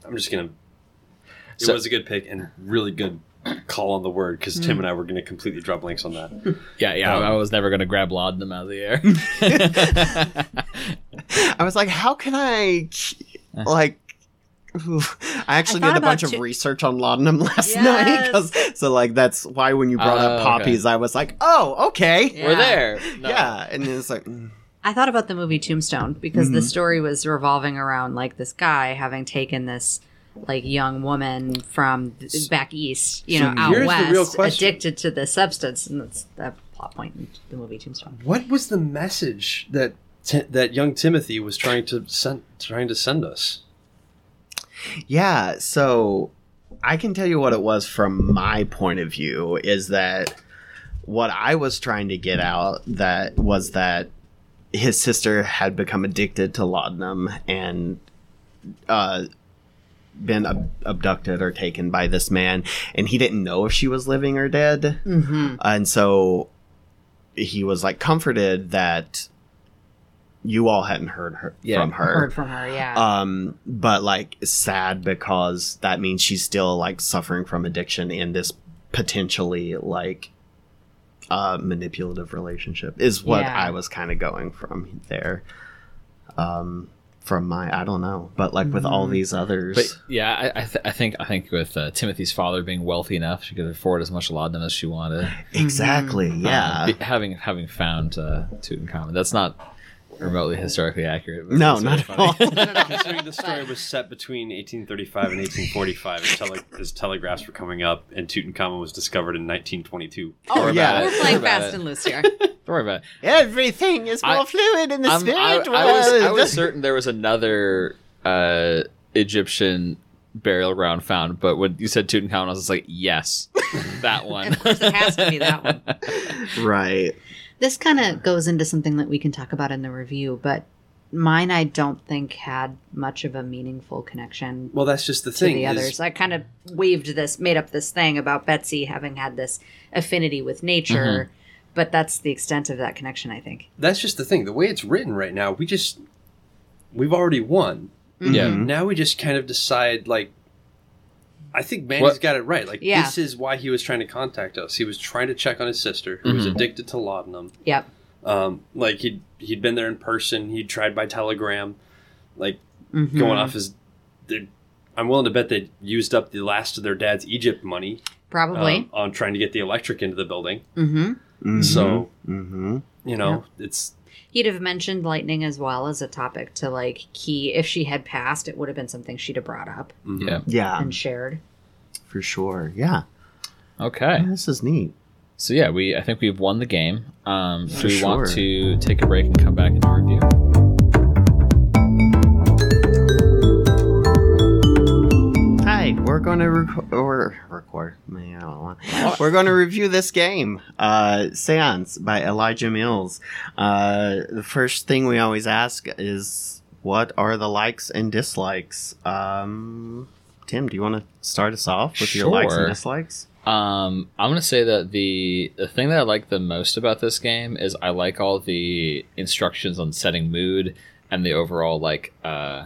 I'm just gonna. It So- was a good pick and really good call on the word because Tim and I were gonna completely drop blanks on that. [LAUGHS] Yeah, yeah. Um, I was never gonna grab laudanum out of the air. [LAUGHS] I was like, how can I, like, I actually I did a bunch of two- research on laudanum [LAUGHS] last Yes. night. 'cause- so, like, that's why when you brought Oh, up okay. poppies, I was like, oh, okay. Yeah. We're there. No. Yeah. And it's like, mm, I thought about the movie Tombstone because the Mhm. story was revolving around like this guy having taken this like young woman from th- back east, you know, So out here's the west, real addicted to the substance, and that's the plot point in the movie Tombstone. What was the message that Ti- that young Timothy was trying to send trying to send us? yeah. So I can tell you what it was from my point of view is that what I was trying to get out that was that his sister had become addicted to laudanum and uh, been ab- abducted or taken by this man, and he didn't know if she was living or dead, Mm-hmm. and so he was like comforted that you all hadn't heard her Yeah, from her. Heard from her, yeah. Um, but like sad because that means she's still like suffering from addiction in this potentially like uh manipulative relationship is what Yeah. I was kind of going from there. Um from my I don't know, but like with all Mhm. these others But yeah, I, I, th- I think I think with uh, Timothy's father being wealthy enough, she could afford as much laudanum as she wanted. exactly, Mm-hmm. yeah. Be- having having found uh, Tutankhamun, that's not remotely historically accurate. but no, it's not at all. [LAUGHS] Considering the story was set between 1835 and 1845, as, tele- as telegraphs were coming up, and Tutankhamun was discovered in 1922. oh Or yeah. We're playing fast and loose here. [LAUGHS] Don't worry about it. Everything is more I- fluid in the I'm- spirit I, world. I was I was [LAUGHS] certain there was another uh, Egyptian burial ground found, but when you said Tutankhamun, I was just like, yes, that one. Of course, it has to be that one. right. This kind of goes into something that we can talk about in the review, but mine I don't think had much of a meaningful connection Well, that's just the to thing. the is- others. I kind of waved this, made up this thing about Betsy having had this affinity with nature, but that's the extent of that connection, I think. that's just the thing. The way it's written right now, we just we've already won. Yeah. Mhm. Now we just kind of decide like. I think Manny's What- got it right. Like Yeah. this is why he was trying to contact us. He was trying to check on his sister, who was Mhm. addicted to laudanum. Yep. Um, like he'd he'd been there in person. He'd tried by telegram. Like Mhm. going off his. I'm willing to bet they used up the last of their dad's Egypt money Probably. um, on trying to get the electric into the building. hmm Mhm. So Mhm. you know, it's He'd have mentioned lightning as well as a topic to like key. If she had passed, it would have been something she'd have brought up mhm. Yeah. Yeah, and shared. for sure. Yeah. Okay. This is neat. So yeah, we I think we've won the game. Um, For do we want to take a break and come back and review? Going to rec- or record. Man, I don't want- We're going to review this game, uh, Seance by Elijah Mills. Uh, the first thing we always ask is, what are the likes and dislikes? Um, Tim, do you want to start us off with your likes and dislikes? Um, I'm gonna say that the the thing that I like the most about this game is I like all the instructions on setting mood and the overall like uh,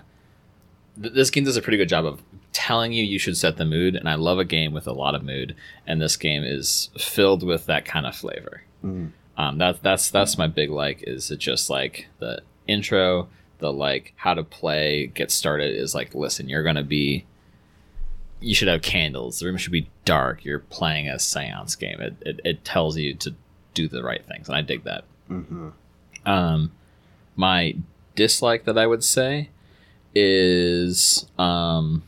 th- this game does a pretty good job of telling you you should set the mood, and I love a game with a lot of mood, and this game is filled with that kind of flavor. Mm. Um, that's that's that's my big like is it just like the intro, the like how to play get started is like listen you're gonna be you should have candles. The room should be dark. You're playing a seance game. It, it, it tells you to do the right things and i dig that. Hmm um my dislike that i would say is um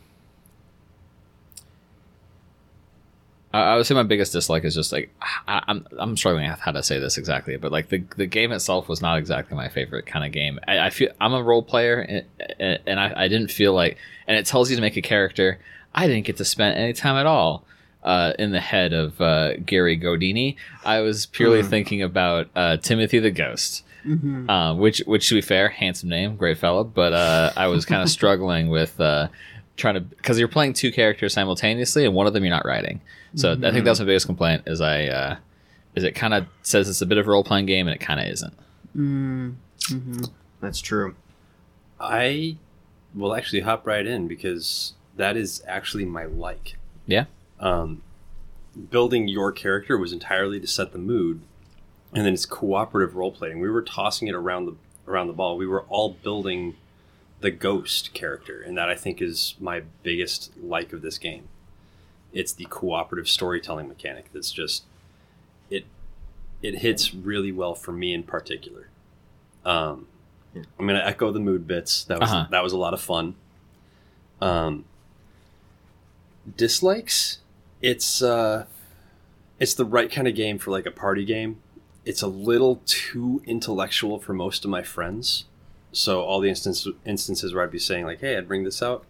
I I would say my biggest dislike is just like I, I'm I'm struggling with how to say this exactly, but like the the game itself was not exactly my favorite kind of game. I, I feel I'm a role player, and, and I, I didn't feel like, and it tells you to make a character. I didn't get to spend any time at all uh, in the head of uh, Gary Goudini. I was purely Hmm. thinking about uh, Timothy the Ghost. Mm-hmm. Uh, which, which to be fair, handsome name, great fellow. But uh, I was kind of [LAUGHS] struggling with uh, trying to because you're playing two characters simultaneously, and one of them you're not writing. So I think that's my biggest complaint. Is I uh, is it kind of says it's a bit of a role playing game, and it kind of isn't. Mm-hmm. That's true. I will actually hop right in because that is actually my like. Yeah. Um, building your character was entirely to set the mood, and then it's cooperative role playing. We were tossing it around the around the ball. We were all building the ghost character, and that I think is my biggest like of this game. It's the cooperative storytelling mechanic that's just it it hits really well for me in particular. Um, Yeah. I'm gonna echo the mood bits. That was Uh-huh. that was a lot of fun. Um, dislikes, it's uh, it's the right kind of game for like a party game. It's a little too intellectual for most of my friends. So all the instance, instances where I'd be saying like, "Hey, I'd bring this out,"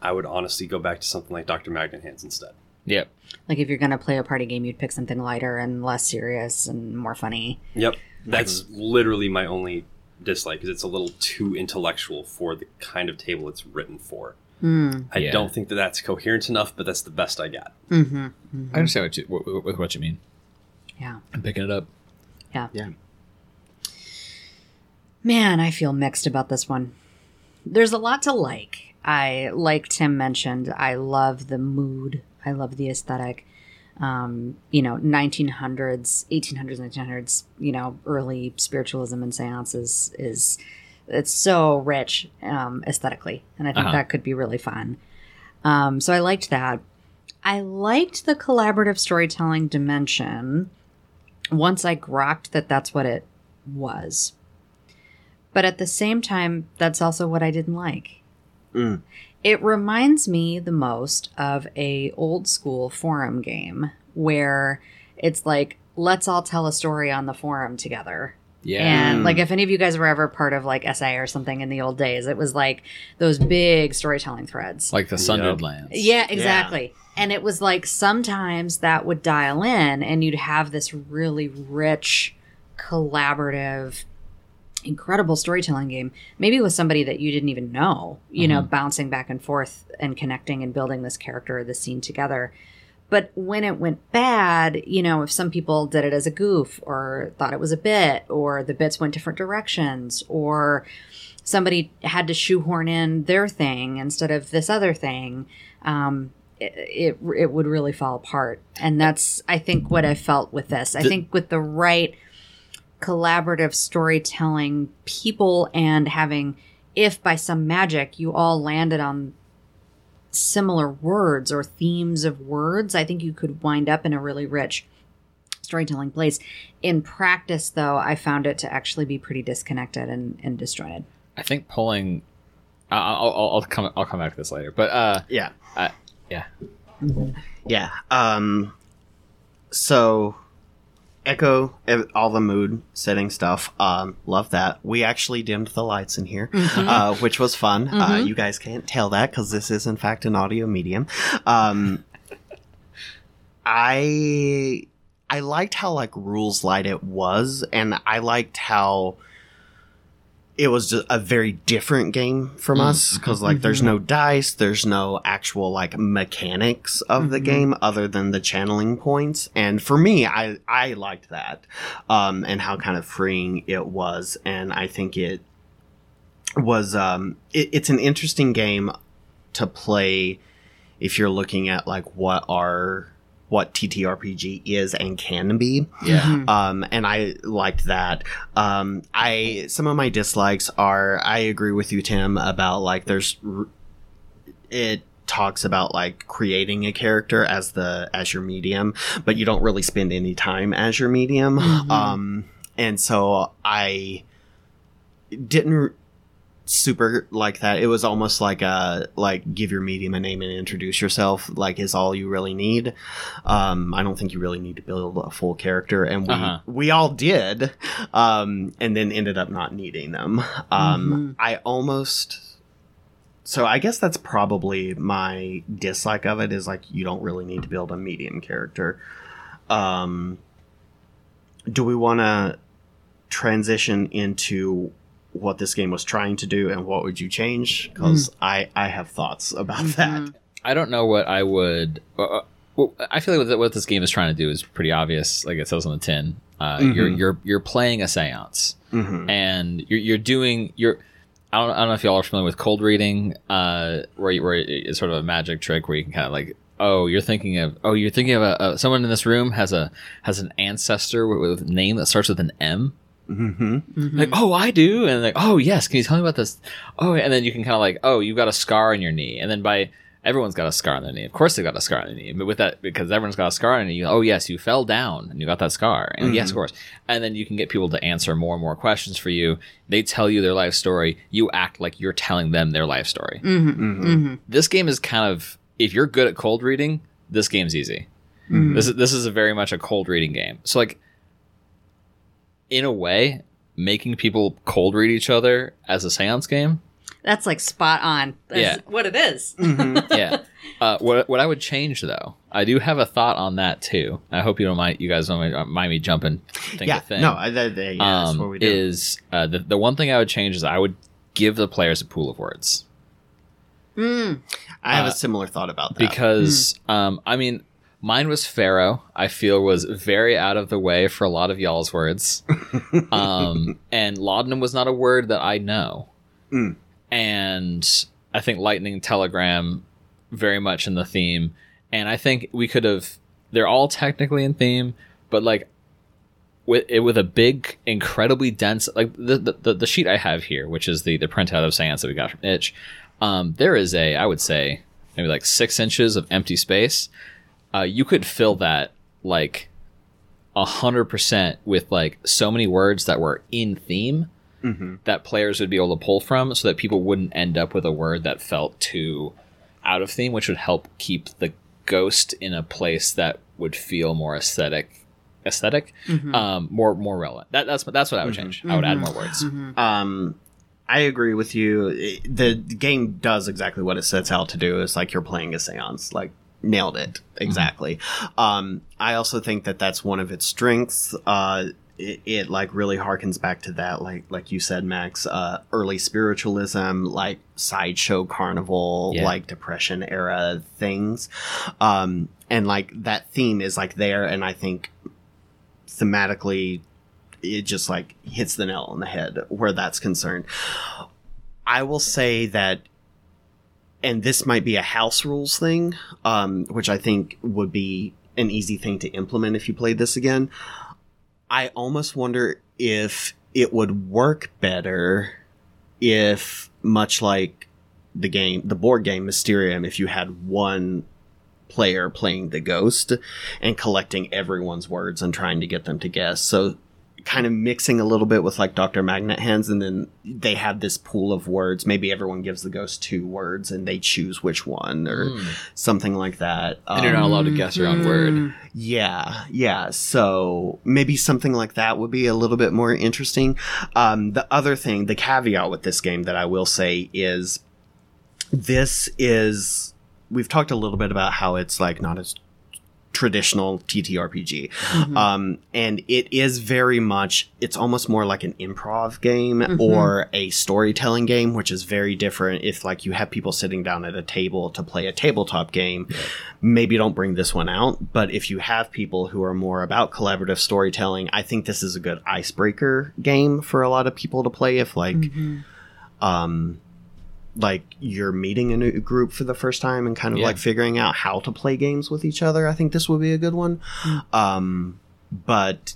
I would honestly go back to something like Dr. Magnet Hands instead. Yep. Like if you're gonna play a party game, you'd pick something lighter and less serious and more funny. Yep, that's literally my only dislike is it's a little too intellectual for the kind of table it's written for. Mm. I Yeah. don't think that that's coherent enough, but that's the best I got. Mm-hmm. I understand what you what, what, what you mean. Yeah. I'm picking it up. Yeah. Yeah. Man, I feel mixed about this one. There's a lot to like. I, like Tim mentioned, I love the mood. I love the aesthetic. Um, you know, 1900s, 1800s, 1900s, you know, early spiritualism and seances is, it's so rich um, aesthetically. And I think Uh-huh. that could be really fun. Um, so I liked that. I liked the collaborative storytelling dimension once I grokked that that's what it was. But at the same time, that's also what I didn't like. Mm. It reminds me the most of a old school forum game where it's like let's all tell a story on the forum together. Yeah. And Mm. like if any of you guys were ever part of like SA or something in the old days, it was like those big storytelling threads. like the Sundered Yeah. Lands. Yeah, exactly. And it was like sometimes that would dial in and you'd have this really rich, collaborative, incredible storytelling game. Maybe with somebody that you didn't even know, you know, bouncing back and forth and connecting and building this character or this scene together. But when it went bad, you know, if some people did it as a goof or thought it was a bit, or the bits went different directions, or somebody had to shoehorn in their thing instead of this other thing, um, it, it it would really fall apart. And that's I think what I felt with this. I The- think with the right collaborative storytelling people and having if by some magic you all landed on similar words or themes of words, I think you could wind up in a really rich storytelling place. In practice, though, I found it to actually be pretty disconnected and, and disjointed. I think pulling. I- I'll, I'll, I'll come. I'll come back to this later. But uh, Yeah. I, yeah. Yeah. Um. So, echo all the mood setting stuff. Um. Love that. We actually dimmed the lights in here, uh, which was fun. Uh, you guys can't tell that because this is in fact an audio medium. Um. I I liked how like rules light it was, and I liked how it was a very different game from us because like there's no dice there's no actual like mechanics of the Mhm. game other than the channeling points. And for me i i liked that um and how kind of freeing it was. And i think it was um it, it's an interesting game to play if you're looking at like what are what TTRPG is and can be. Yeah. Um, and I liked that. Um, I some of my dislikes are I agree with you, Tim, about like there's it talks about like creating a character as the as your medium, but you don't really spend any time as your medium. Um, and so I didn't r- super like that. It was almost like a like give your medium a name and introduce yourself. Like is all you really need. Um, I don't think you really need to build a full character, and we Uh-huh. we all did, um, and then ended up not needing them. Um, I almost. So I guess that's probably my dislike of it is like you don't really need to build a medium character. Um, do we want to transition into what this game was trying to do and what would you change? Because I I have thoughts about that. I don't know what I would. Uh, uh, well, I feel like what, what this game is trying to do is pretty obvious. Like it says on the tin, uh, you're Mhm. you're you're playing a séance, hmm and you're you're doing you're. I don't, I don't know if y'all are familiar with cold reading, uh, where where it's sort of a magic trick where you can kind of like, oh, you're thinking of, oh, you're thinking of a, a someone in this room has a has an ancestor with, with a name that starts with an M. hmm Like, oh, I do, and like, oh, yes. Can you tell me about this? Oh, and then you can kind of like, oh, you've got a scar on your knee, and then by everyone's got a scar on their knee. Of course, they got a scar on their knee, but with that, because everyone's got a scar on their you, oh yes, you fell down and you got that scar, and yes, of mm-hmm. course. And then you can get people to answer more and more questions for you. They tell you their life story. You act like you're telling them their life story. hmm This game is kind of, if you're good at cold reading, this game's easy. This is this is a very much a cold reading game. So like, in a way, making people cold read each other as a seance game That's like spot on. That's Yeah. what it is. [LAUGHS] yeah. Uh, what what I would change though, I do have a thought on that too. I hope you don't mind. You guys don't mind, mind me jumping. Thing Yeah, to thing. no, I, that, that- yeah, that's um, what we do. is uh, the the one thing I would change is I would give the players a pool of words Mm. I have uh, a similar thought about that. because um, I mean mine was Pharaoh. I feel was very out of the way for a lot of y'all's words, [LAUGHS] um, and laudanum was not a word that I know, Mm. and I think lightning telegram very much in the theme, and I think we could have. They're all technically in theme, but like with it with a big, incredibly dense like the the, the, sheet I have here, which is the the printout of Séance that we got from Itch. Um, there is a I would say maybe like six inches of empty space. Uh, you could fill that like a hundred percent with like so many words that were in theme Mhm. that players would be able to pull from, so that people wouldn't end up with a word that felt too out of theme, which would help keep the ghost in a place that would feel more aesthetic aesthetic um more more relevant that, that's that's what i would change i would add more words Um, I agree with you. It- The game does exactly what it sets out to do. It's like you're playing a seance. Like nailed it exactly. Um, I also think that that's one of its strengths. Uh, it, it like really harkens back to that, like like you said, Max, uh, early spiritualism, like sideshow carnival, Yeah. like depression era things, um, and like that theme is like there, and I think thematically it just like hits the nail on the head where that's concerned. I will say that, and this might be a house rules thing, um, which I think would be an easy thing to implement if you played this again. I almost wonder if it would work better if, much like the game, the board game Mysterium, if you had one player playing the ghost and collecting everyone's words and trying to get them to guess. So kind of mixing a little bit with like Dr. Magnet Hands and then they have this pool of words. Maybe everyone gives the ghost two words and they choose which one or something like that. and you're not Um, allowed to guess your own word yeah, yeah. So maybe something like that would be a little bit more interesting. Um, the other thing, the caveat with this game that I will say is this is we've talked a little bit about how it's like not as traditional TTRPG. Um, and it is very much, it's almost more like an improv game or a storytelling game, which is very different. If like you have people sitting down at a table to play a tabletop game, maybe don't bring this one out. But if you have people who are more about collaborative storytelling, I think this is a good icebreaker game for a lot of people to play if like, um, like you're meeting a new group for the first time and kind of Yeah. like figuring out how to play games with each other, I think this would be a good one. Um, but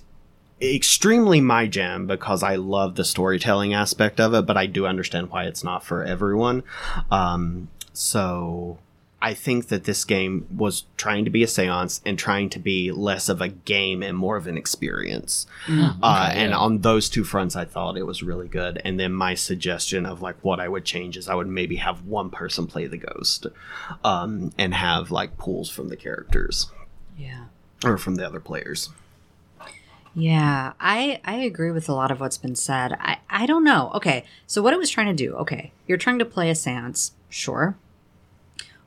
extremely my jam because I love the storytelling aspect of it, but I do understand why it's not for everyone. Um, so I think that this game was trying to be a seance and trying to be less of a game and more of an experience. uh, okay, and yeah. on those two fronts, I thought it was really good. And then my suggestion of like what I would change is I would maybe have one person play the ghost, um, and have like pools from the characters Yeah. or from the other players. Yeah, I I agree with a lot of what's been said. I I don't know. Okay, so what it was trying to do. Okay, you're trying to play a séance, sure.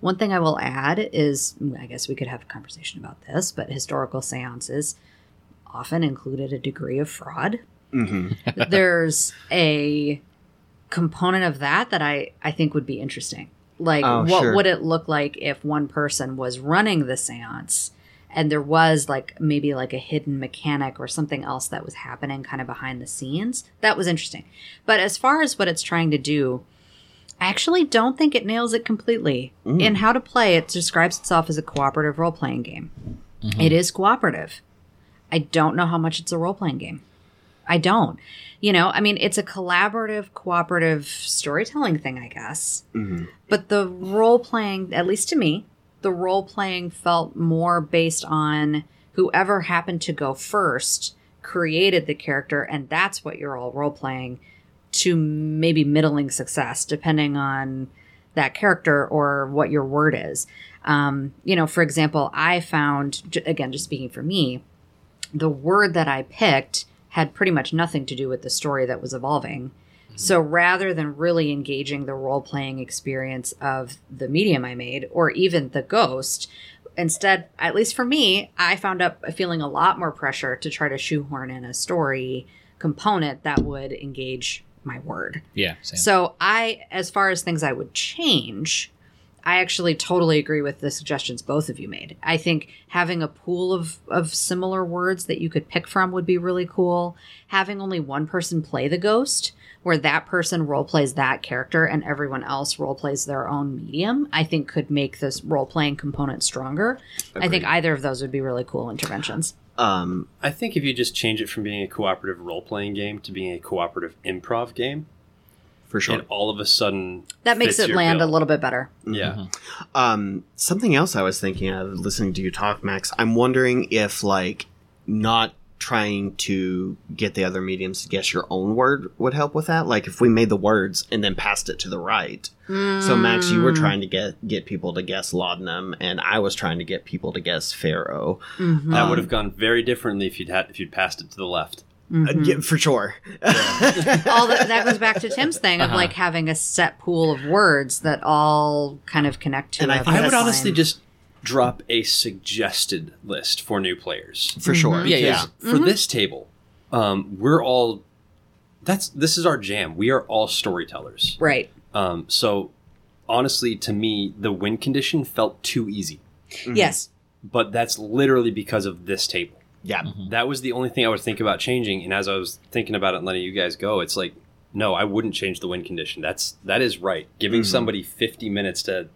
One thing I will add is, I guess we could have a conversation about this, but historical séances often included a degree of fraud. hmm [LAUGHS] There's a component of that that I I think would be interesting. Like, Oh, what sure. would it look like if one person was running the séance? and there was like maybe like a hidden mechanic or something else that was happening kind of behind the scenes. That was interesting. But as far as what it's trying to do, I actually don't think it nails it completely. In how to play, it describes itself as a cooperative role playing game. It is cooperative. I don't know how much it's a role playing game. I don't. You know, I mean, it's a collaborative, cooperative storytelling thing, I guess. hmm But the role playing, at least to me, the role playing felt more based on whoever happened to go first created the character, and that's what you're all role playing to maybe middling success, depending on that character or what your word is. Um, you know, for example, I found, again, just speaking for me, the word that I picked had pretty much nothing to do with the story that was evolving. So rather than really engaging the role playing experience of the medium I made or even the ghost, instead, at least for me, I found up feeling a lot more pressure to try to shoehorn in a story component that would engage my word. Yeah. Same. So I, as far as things I would change, I actually totally agree with the suggestions both of you made. I think having a pool of, of similar words that you could pick from would be really cool. Having only one person play the ghost, where that person role plays that character and everyone else role plays their own medium, I think could make this role playing component stronger. I think either of those would be really cool interventions. Um, I think if you just change it from being a cooperative role playing game to being a cooperative improv game, for sure. And all of a sudden That makes it land bill. a little bit better. Yeah. Um, something else I was thinking of listening to you talk, Max. I'm wondering if like not trying to get the other mediums to guess your own word would help with that. Like if we made the words and then passed it to the right. So Max, you were trying to get get people to guess laudanum, and I was trying to get people to guess pharaoh. Mhm. That Um, would have gone very differently if you'd had if you'd passed it to the left. Uh, yeah, for sure. [LAUGHS] all that, that goes back to Tim's thing of Uh-huh. like having a set pool of words that all kind of connect to. And I a think I would honestly just drop a suggested list for new players. for sure. Yeah, yeah. Because For this table, um, we're all that's this is our jam. We are all storytellers. right. Um, so honestly, to me, the win condition felt too easy. Mhm. Yes. But that's literally because of this table. Yeah. That was the only thing I would think about changing. And as I was thinking about it and letting you guys go, it's like, no, I wouldn't change the win condition. That's that is right. Giving Mhm. somebody fifty minutes to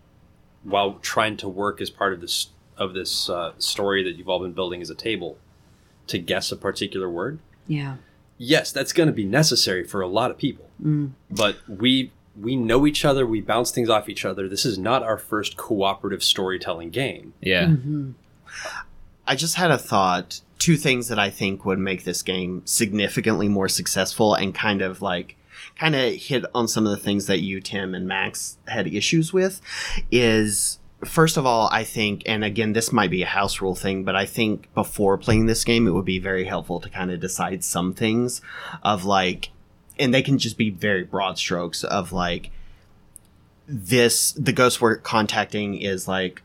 while trying to work as part of this of this uh, story that you've all been building as a table to guess a particular word. Yeah. Yes, that's going to be necessary for a lot of people. Mm. But we we know each other. We bounce things off each other. This is not our first cooperative storytelling game. yeah. Mm-hmm. I just had a thought. Two things that I think would make this game significantly more successful and kind of like kind of hit on some of the things that you, Tim, and Max had issues with is first of all, I think, and again, this might be a house rule thing, but I think before playing this game, it would be very helpful to kind of decide some things of like, and they can just be very broad strokes of like, this, the ghost we're contacting is like,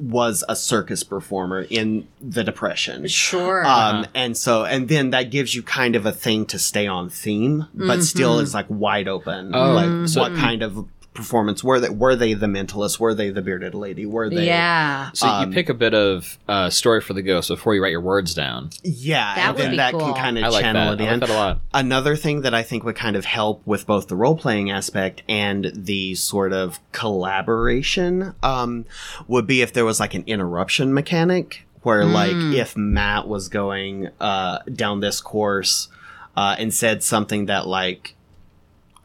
was a circus performer in the depression Sure. um and so and then that gives you kind of a thing to stay on theme but still is like wide open Oh, like so- what kind of performance were they were they the mentalist were they the bearded lady were they yeah. So Um, you pick a bit of uh, story for the ghost before you write your words down. yeah That and would then be that cool. can kind I of like channel that. it I in like that a lot. another thing that I think would kind of help with both the role playing aspect and the sort of collaboration um, would be if there was like an interruption mechanic where, like, if Matt was going uh, down this course uh, and said something that, like,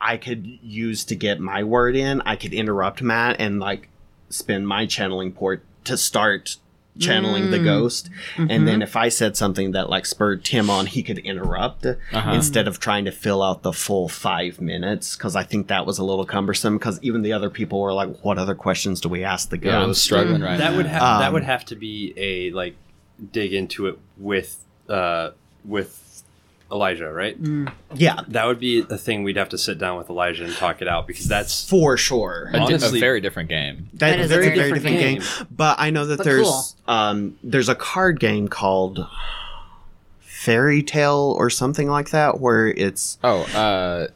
I could use to get my word in, I could interrupt Matt and, like, spin my channeling port to start channeling the ghost. And then if i said something that like spurred tim on he could interrupt Uh-huh. instead of trying to fill out the full five minutes because i think that was a little cumbersome because even the other people were like what other questions do we ask the Yeah, I'm ghost? struggling right that now. would have that Um, would have to be a like dig into it with uh with Elijah, right? yeah That would be the thing we'd have to sit down with Elijah and talk it out because that's for sure a, di- a very different game. That That is is a a very, very very different different game. But I know that But there's cool. um there's a card game called Fairy Tale or something like that where it's Oh, uh,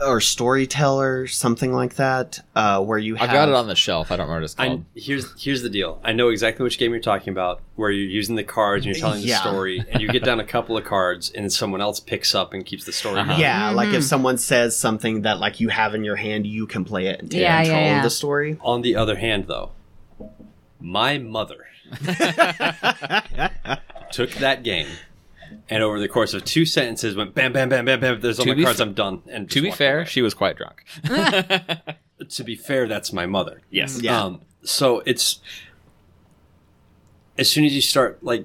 or Storyteller something like that uh where you have I've got it on the shelf. I don't remember what it's I, called. here's here's the deal. I know exactly which game you're talking about, where you're using the cards and you're telling Yeah. the story, and you get down a couple of cards, and someone else picks up and keeps the story. Uh-huh. Yeah, like Mm-hmm. if someone says something that like you have in your hand, you can play it and take Yeah, yeah, control yeah. of the story. On the other hand, though, my mother [LAUGHS] [LAUGHS] took that game. And over the course of two sentences, went bam, bam, bam, bam, bam. There's all To my cards. fa- I'm done. And to be fair, away. she was quite drunk. [LAUGHS] to be fair, that's my mother. yes. Yeah. Um, so it's as soon as you start like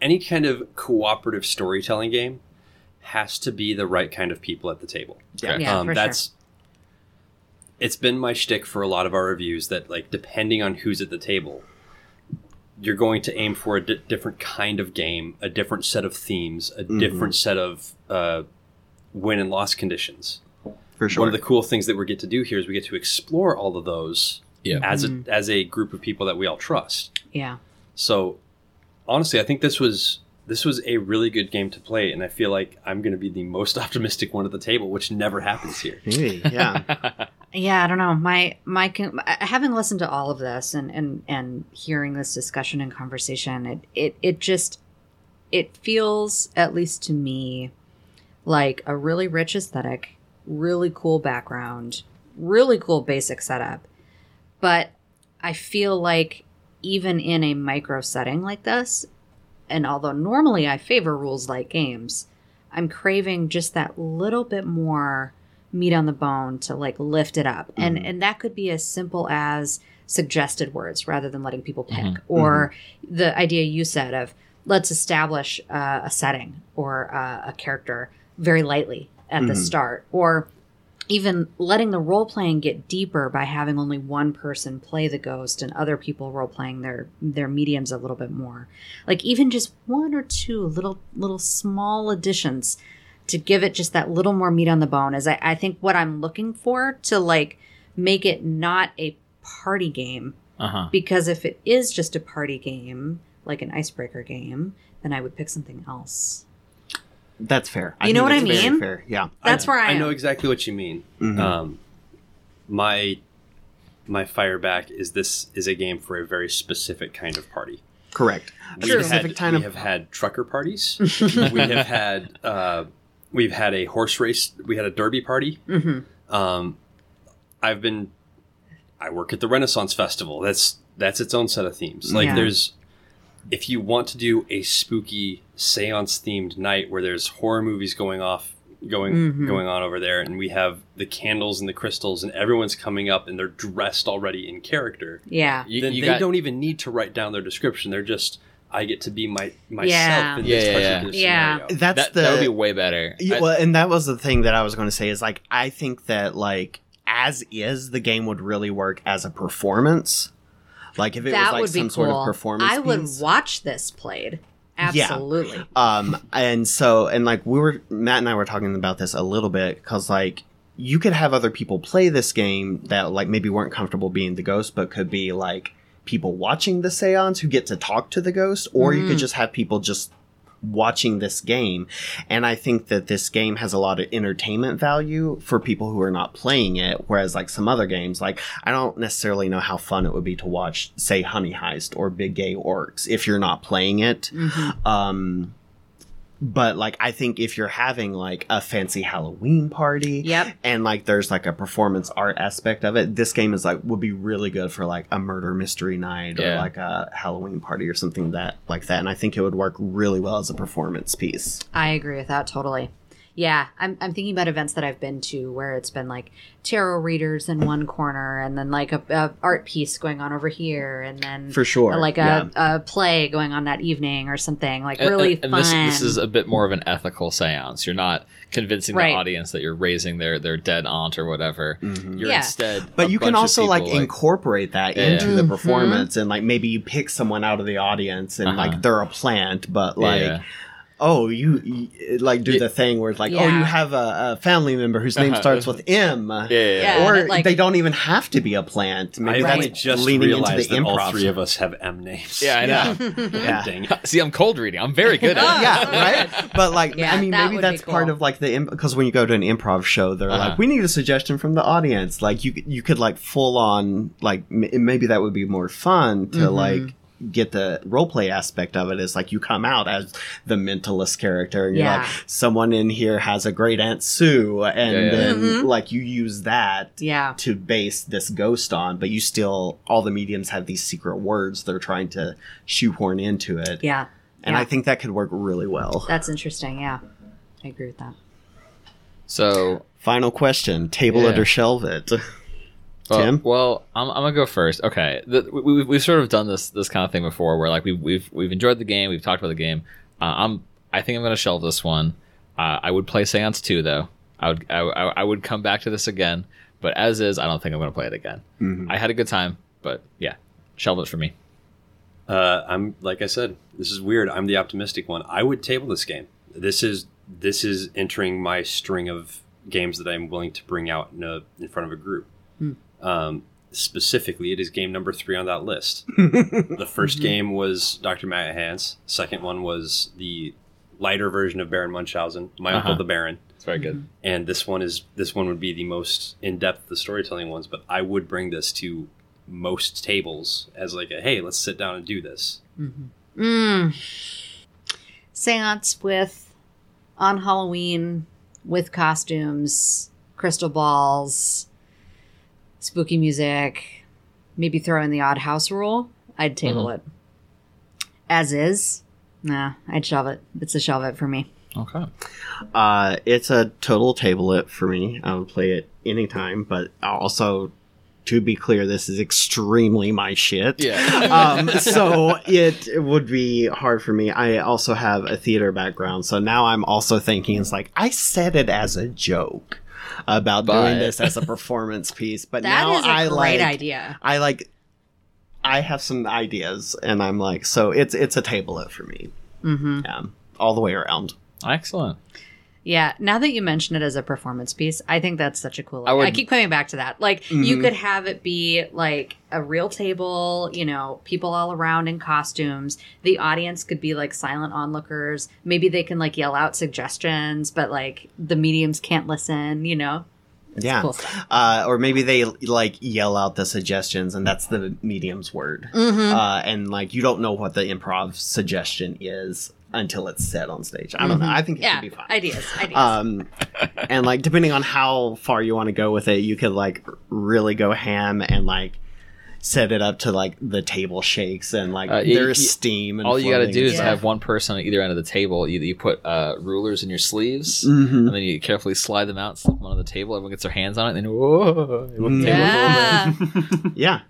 any kind of cooperative storytelling game has to be the right kind of people at the table. Yeah. Yeah, um, for that's it's been my shtick for a lot of our reviews that like depending on who's at the table, you're going to aim for a di- different kind of game, a different set of themes, a different set of uh, win and loss conditions. For sure. One of the cool things that we get to do here is we get to explore all of those Yeah. as Mm-hmm. a as a group of people that we all trust. Yeah. So honestly, I think this was this was a really good game to play, and I feel like I'm going to be the most [LAUGHS] optimistic one at the table, which never happens here. Maybe, yeah. [LAUGHS] Yeah, I don't know. My my con- uh, having listened to all of this and and and hearing this discussion and conversation, it it it just it feels at least to me like a really rich aesthetic, really cool background, really cool basic setup. But I feel like even in a micro setting like this, and although normally I favor rules like games, I'm craving just that little bit more meat on the bone to like lift it up. And and that could be as simple as suggested words rather than letting people pick. Or the idea you said of let's establish uh, a setting or uh, a character very lightly at the start. Or even letting the role playing get deeper by having only one person play the ghost and other people role playing their their mediums a little bit more. Like even just one or two little little small additions to give it just that little more meat on the bone is I, I think what i'm looking for to like make it not a party game Uh huh. because if it is just a party game like an icebreaker game then i would pick something else That's fair. You know what I mean? Fair. Yeah. that's where i, I am know exactly what you mean. Mhm. Um, my my fireback is this is a game for a very specific kind of party. Correct. A We've specific had, kind we of have had trucker parties. [LAUGHS] we have had uh, we've had a horse race. We had a derby party. Mm-hmm. Um, I've been. I work at the Renaissance Festival. That's that's its own set of themes. Like Yeah. there's, if you want to do a spooky seance themed night where there's horror movies going off, going Mhm. going on over there, and we have the candles and the crystals, and everyone's coming up and they're dressed already in character. yeah You, then you they got, don't even need to write down their description. They're just I get to be my myself Yeah. in this yeah, yeah. particular Yeah. scenario. that's that, the that would be way better. Yeah, I- well, and that was the thing that I was going to say is like I think that like as is the game would really work as a performance. Like if it that was like would be some cool sort of performance. i would piece. watch this played absolutely Um, and so, and like we were, Matt and I were talking about this a little bit because like you could have other people play this game that like maybe weren't comfortable being the ghost, but could be like people watching the seance who get to talk to the ghost, or you could Mm. just have people just watching this game. And I think that this game has a lot of entertainment value for people who are not playing it. Whereas like some other games, like I don't necessarily know how fun it would be to watch, say, Honey Heist or Big Gay Orcs if you're not playing it. Um, but like I think if you're having like a fancy Halloween party, Yep. and like there's like a performance art aspect of it, this game is like would be really good for like a murder mystery night or like a Halloween party or something that like that. And I think it would work really well as a performance piece. I agree with that totally. Yeah, I'm, I'm thinking about events that I've been to where it's been like tarot readers in one corner and then like a, a art piece going on over here and then For sure, like a, yeah. a play going on that evening or something like really and, and fun. this, this is a bit more of an ethical seance. You're not convincing Right. the audience that you're raising their their dead aunt or whatever. You're Yeah. instead. But a you can bunch of also like people, incorporate that Yeah. into the Mhm. performance and like maybe you pick someone out of the audience and Uh-huh. like they're a plant, but like Yeah. Oh you, you like do Yeah. the thing where it's like oh you have a, a family member whose name Uh-huh. starts with M. yeah, yeah, yeah. Yeah. or like- they don't even have to be a plant. Maybe I've that's only just leaning into realized the that all three of us have M names. Yeah, I know. yeah, [LAUGHS] yeah. Dang. See, I'm cold reading. I'm very good at [LAUGHS] it. yeah, right. But like, Yeah, I mean, that maybe would be that's part cool. of like the because when you go to an improv show, they're Uh-huh. like, "We need a suggestion from the audience." Like, you you could like full on like m- maybe that would be more fun to Mhm. like get the role play aspect of it is like you come out as the mentalist character and you're Yeah. like someone in here has a great aunt sue and Yeah, yeah. then Mhm. like you use that yeah. to base this ghost on but you still all the mediums have these secret words they're trying to shoehorn into it Yeah. and Yeah. i think that could work really well That's interesting. Yeah. I agree with that. So, Final question: table it Yeah. or shelve it? [LAUGHS] well, Tim? well I'm, I'm gonna go first. Okay, the, we, we, we've sort of done this this kind of thing before, where like we've we've we've enjoyed the game, we've talked about the game. Uh, I'm I think I'm gonna shelve this one. Uh, I would play Séance 2 though. I would I, I, I would come back to this again, but as is, I don't think I'm gonna play it again. Mhm. I had a good time, but yeah, shelve it for me. Uh, I'm like I said, this is weird. I'm the optimistic one. I would table this game. This is this is entering my string of games that I'm willing to bring out in, a, in front of a group. Um, specifically, it is game number three on that list. [LAUGHS] the 1st game was Dr. Matt Hans. Second one was the lighter version of Baron Munchausen, My Uh-huh. Uncle the Baron. It's very good. And this one is this one would be the most in depth the storytelling ones. But I would bring this to most tables as like a hey, let's sit down and do this. Mm. Séance with on Halloween with costumes, crystal balls, spooky music, maybe throw in the odd house rule. I'd table Mhm. it. As is, nah, I'd shelve it. It's a shelve it for me. Okay. Uh, it's a total table it for me. I would play it anytime, but also, to be clear, this is extremely my shit. Yeah. [LAUGHS] um, so it, it would be hard for me. I also have a theater background, so now I'm also thinking it's like I said it as a joke about But- doing this as a performance piece, but [LAUGHS] That now is a I great like idea. I like I have some ideas, and I'm like, so it's it's a table it for me, Mm-hmm. yeah, all the way around. Excellent. Yeah, now that you mention it as a performance piece, I think that's such a cool. I I, would- I keep coming back to that. Like you Mhm. could have it be like a real table, you know, people all around in costumes. The audience could be like silent onlookers. Maybe they can like yell out suggestions, but like the mediums can't listen. You know, Yeah. cool. Uh, or maybe they like yell out the suggestions, and that's the medium's word. Mm-hmm. Uh, and like you don't know what the improv suggestion is until it's said on stage. I don't know. I think it yeah, should be fine. ideas, ideas. Um, and like depending on how far you want to go with it, you could like really go ham and like set it up to like the table shakes and like Uh, y- there's y- steam. And All you got to do is Yeah. have one person on either end of the table. You, you put uh, rulers in your sleeves, hmm and then you carefully slide them out, slip them onto the table. Everyone gets their hands on it, and then whoa, the Mm. table- yeah, [LAUGHS] Yeah.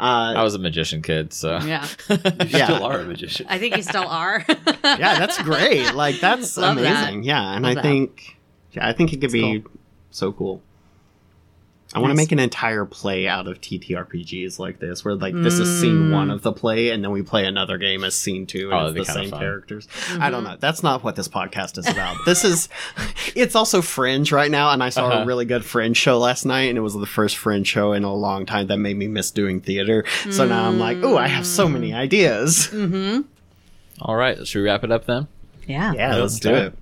Uh, I was a magician kid, so yeah. [LAUGHS] You Yeah. still are a magician. I think you still are. [LAUGHS] yeah, that's great. Like that's Love that. amazing. Yeah, and Love I that. think yeah, I think it could It's be so cool. I want to make an entire play out of TTRPGs like this, where like this is scene Mm. one of the play, and then we play another game as scene two, and that'd be it's the kinda same fun. characters. I Mm-hmm. don't know. That's not what this podcast is about. this is, [LAUGHS] it's also Fringe right now, and I saw Uh-huh. a really good Fringe show last night, and it was the first Fringe show in a long time that made me miss doing theater. So now I'm like, oh, I have so many ideas. mm-hmm. all right. Should we wrap it up then? Yeah. Yeah, let's do Okay. it.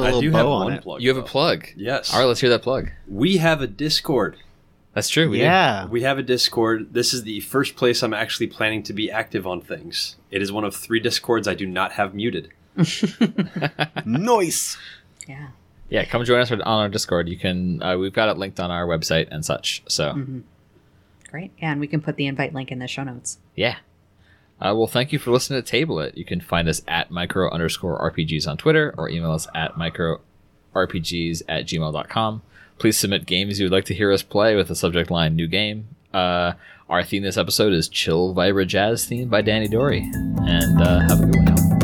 Let's put a I do have on one it. plug. You have a plug. Yes. All right, let's hear that plug. We have a Discord. That's true. We do. yeah. We have a Discord. This is the first place I'm actually planning to be active on things. It is one of three Discords I do not have muted. [LAUGHS] Noise. Yeah. Yeah, come join us on our Discord. You can. Uh, we've got it linked on our website and such. So Mm-hmm. Great. Yeah, and we can put the invite link in the show notes. yeah. Uh, well, thank you for listening to Table It. You can find us at micro underscore RPGs on Twitter or email us at micro RPGs at gmail.com. Please submit games you would like to hear us play with the subject line new game. Uh, our theme this episode is Chill Vibra Jazz theme by Danydory. And uh, have a good one.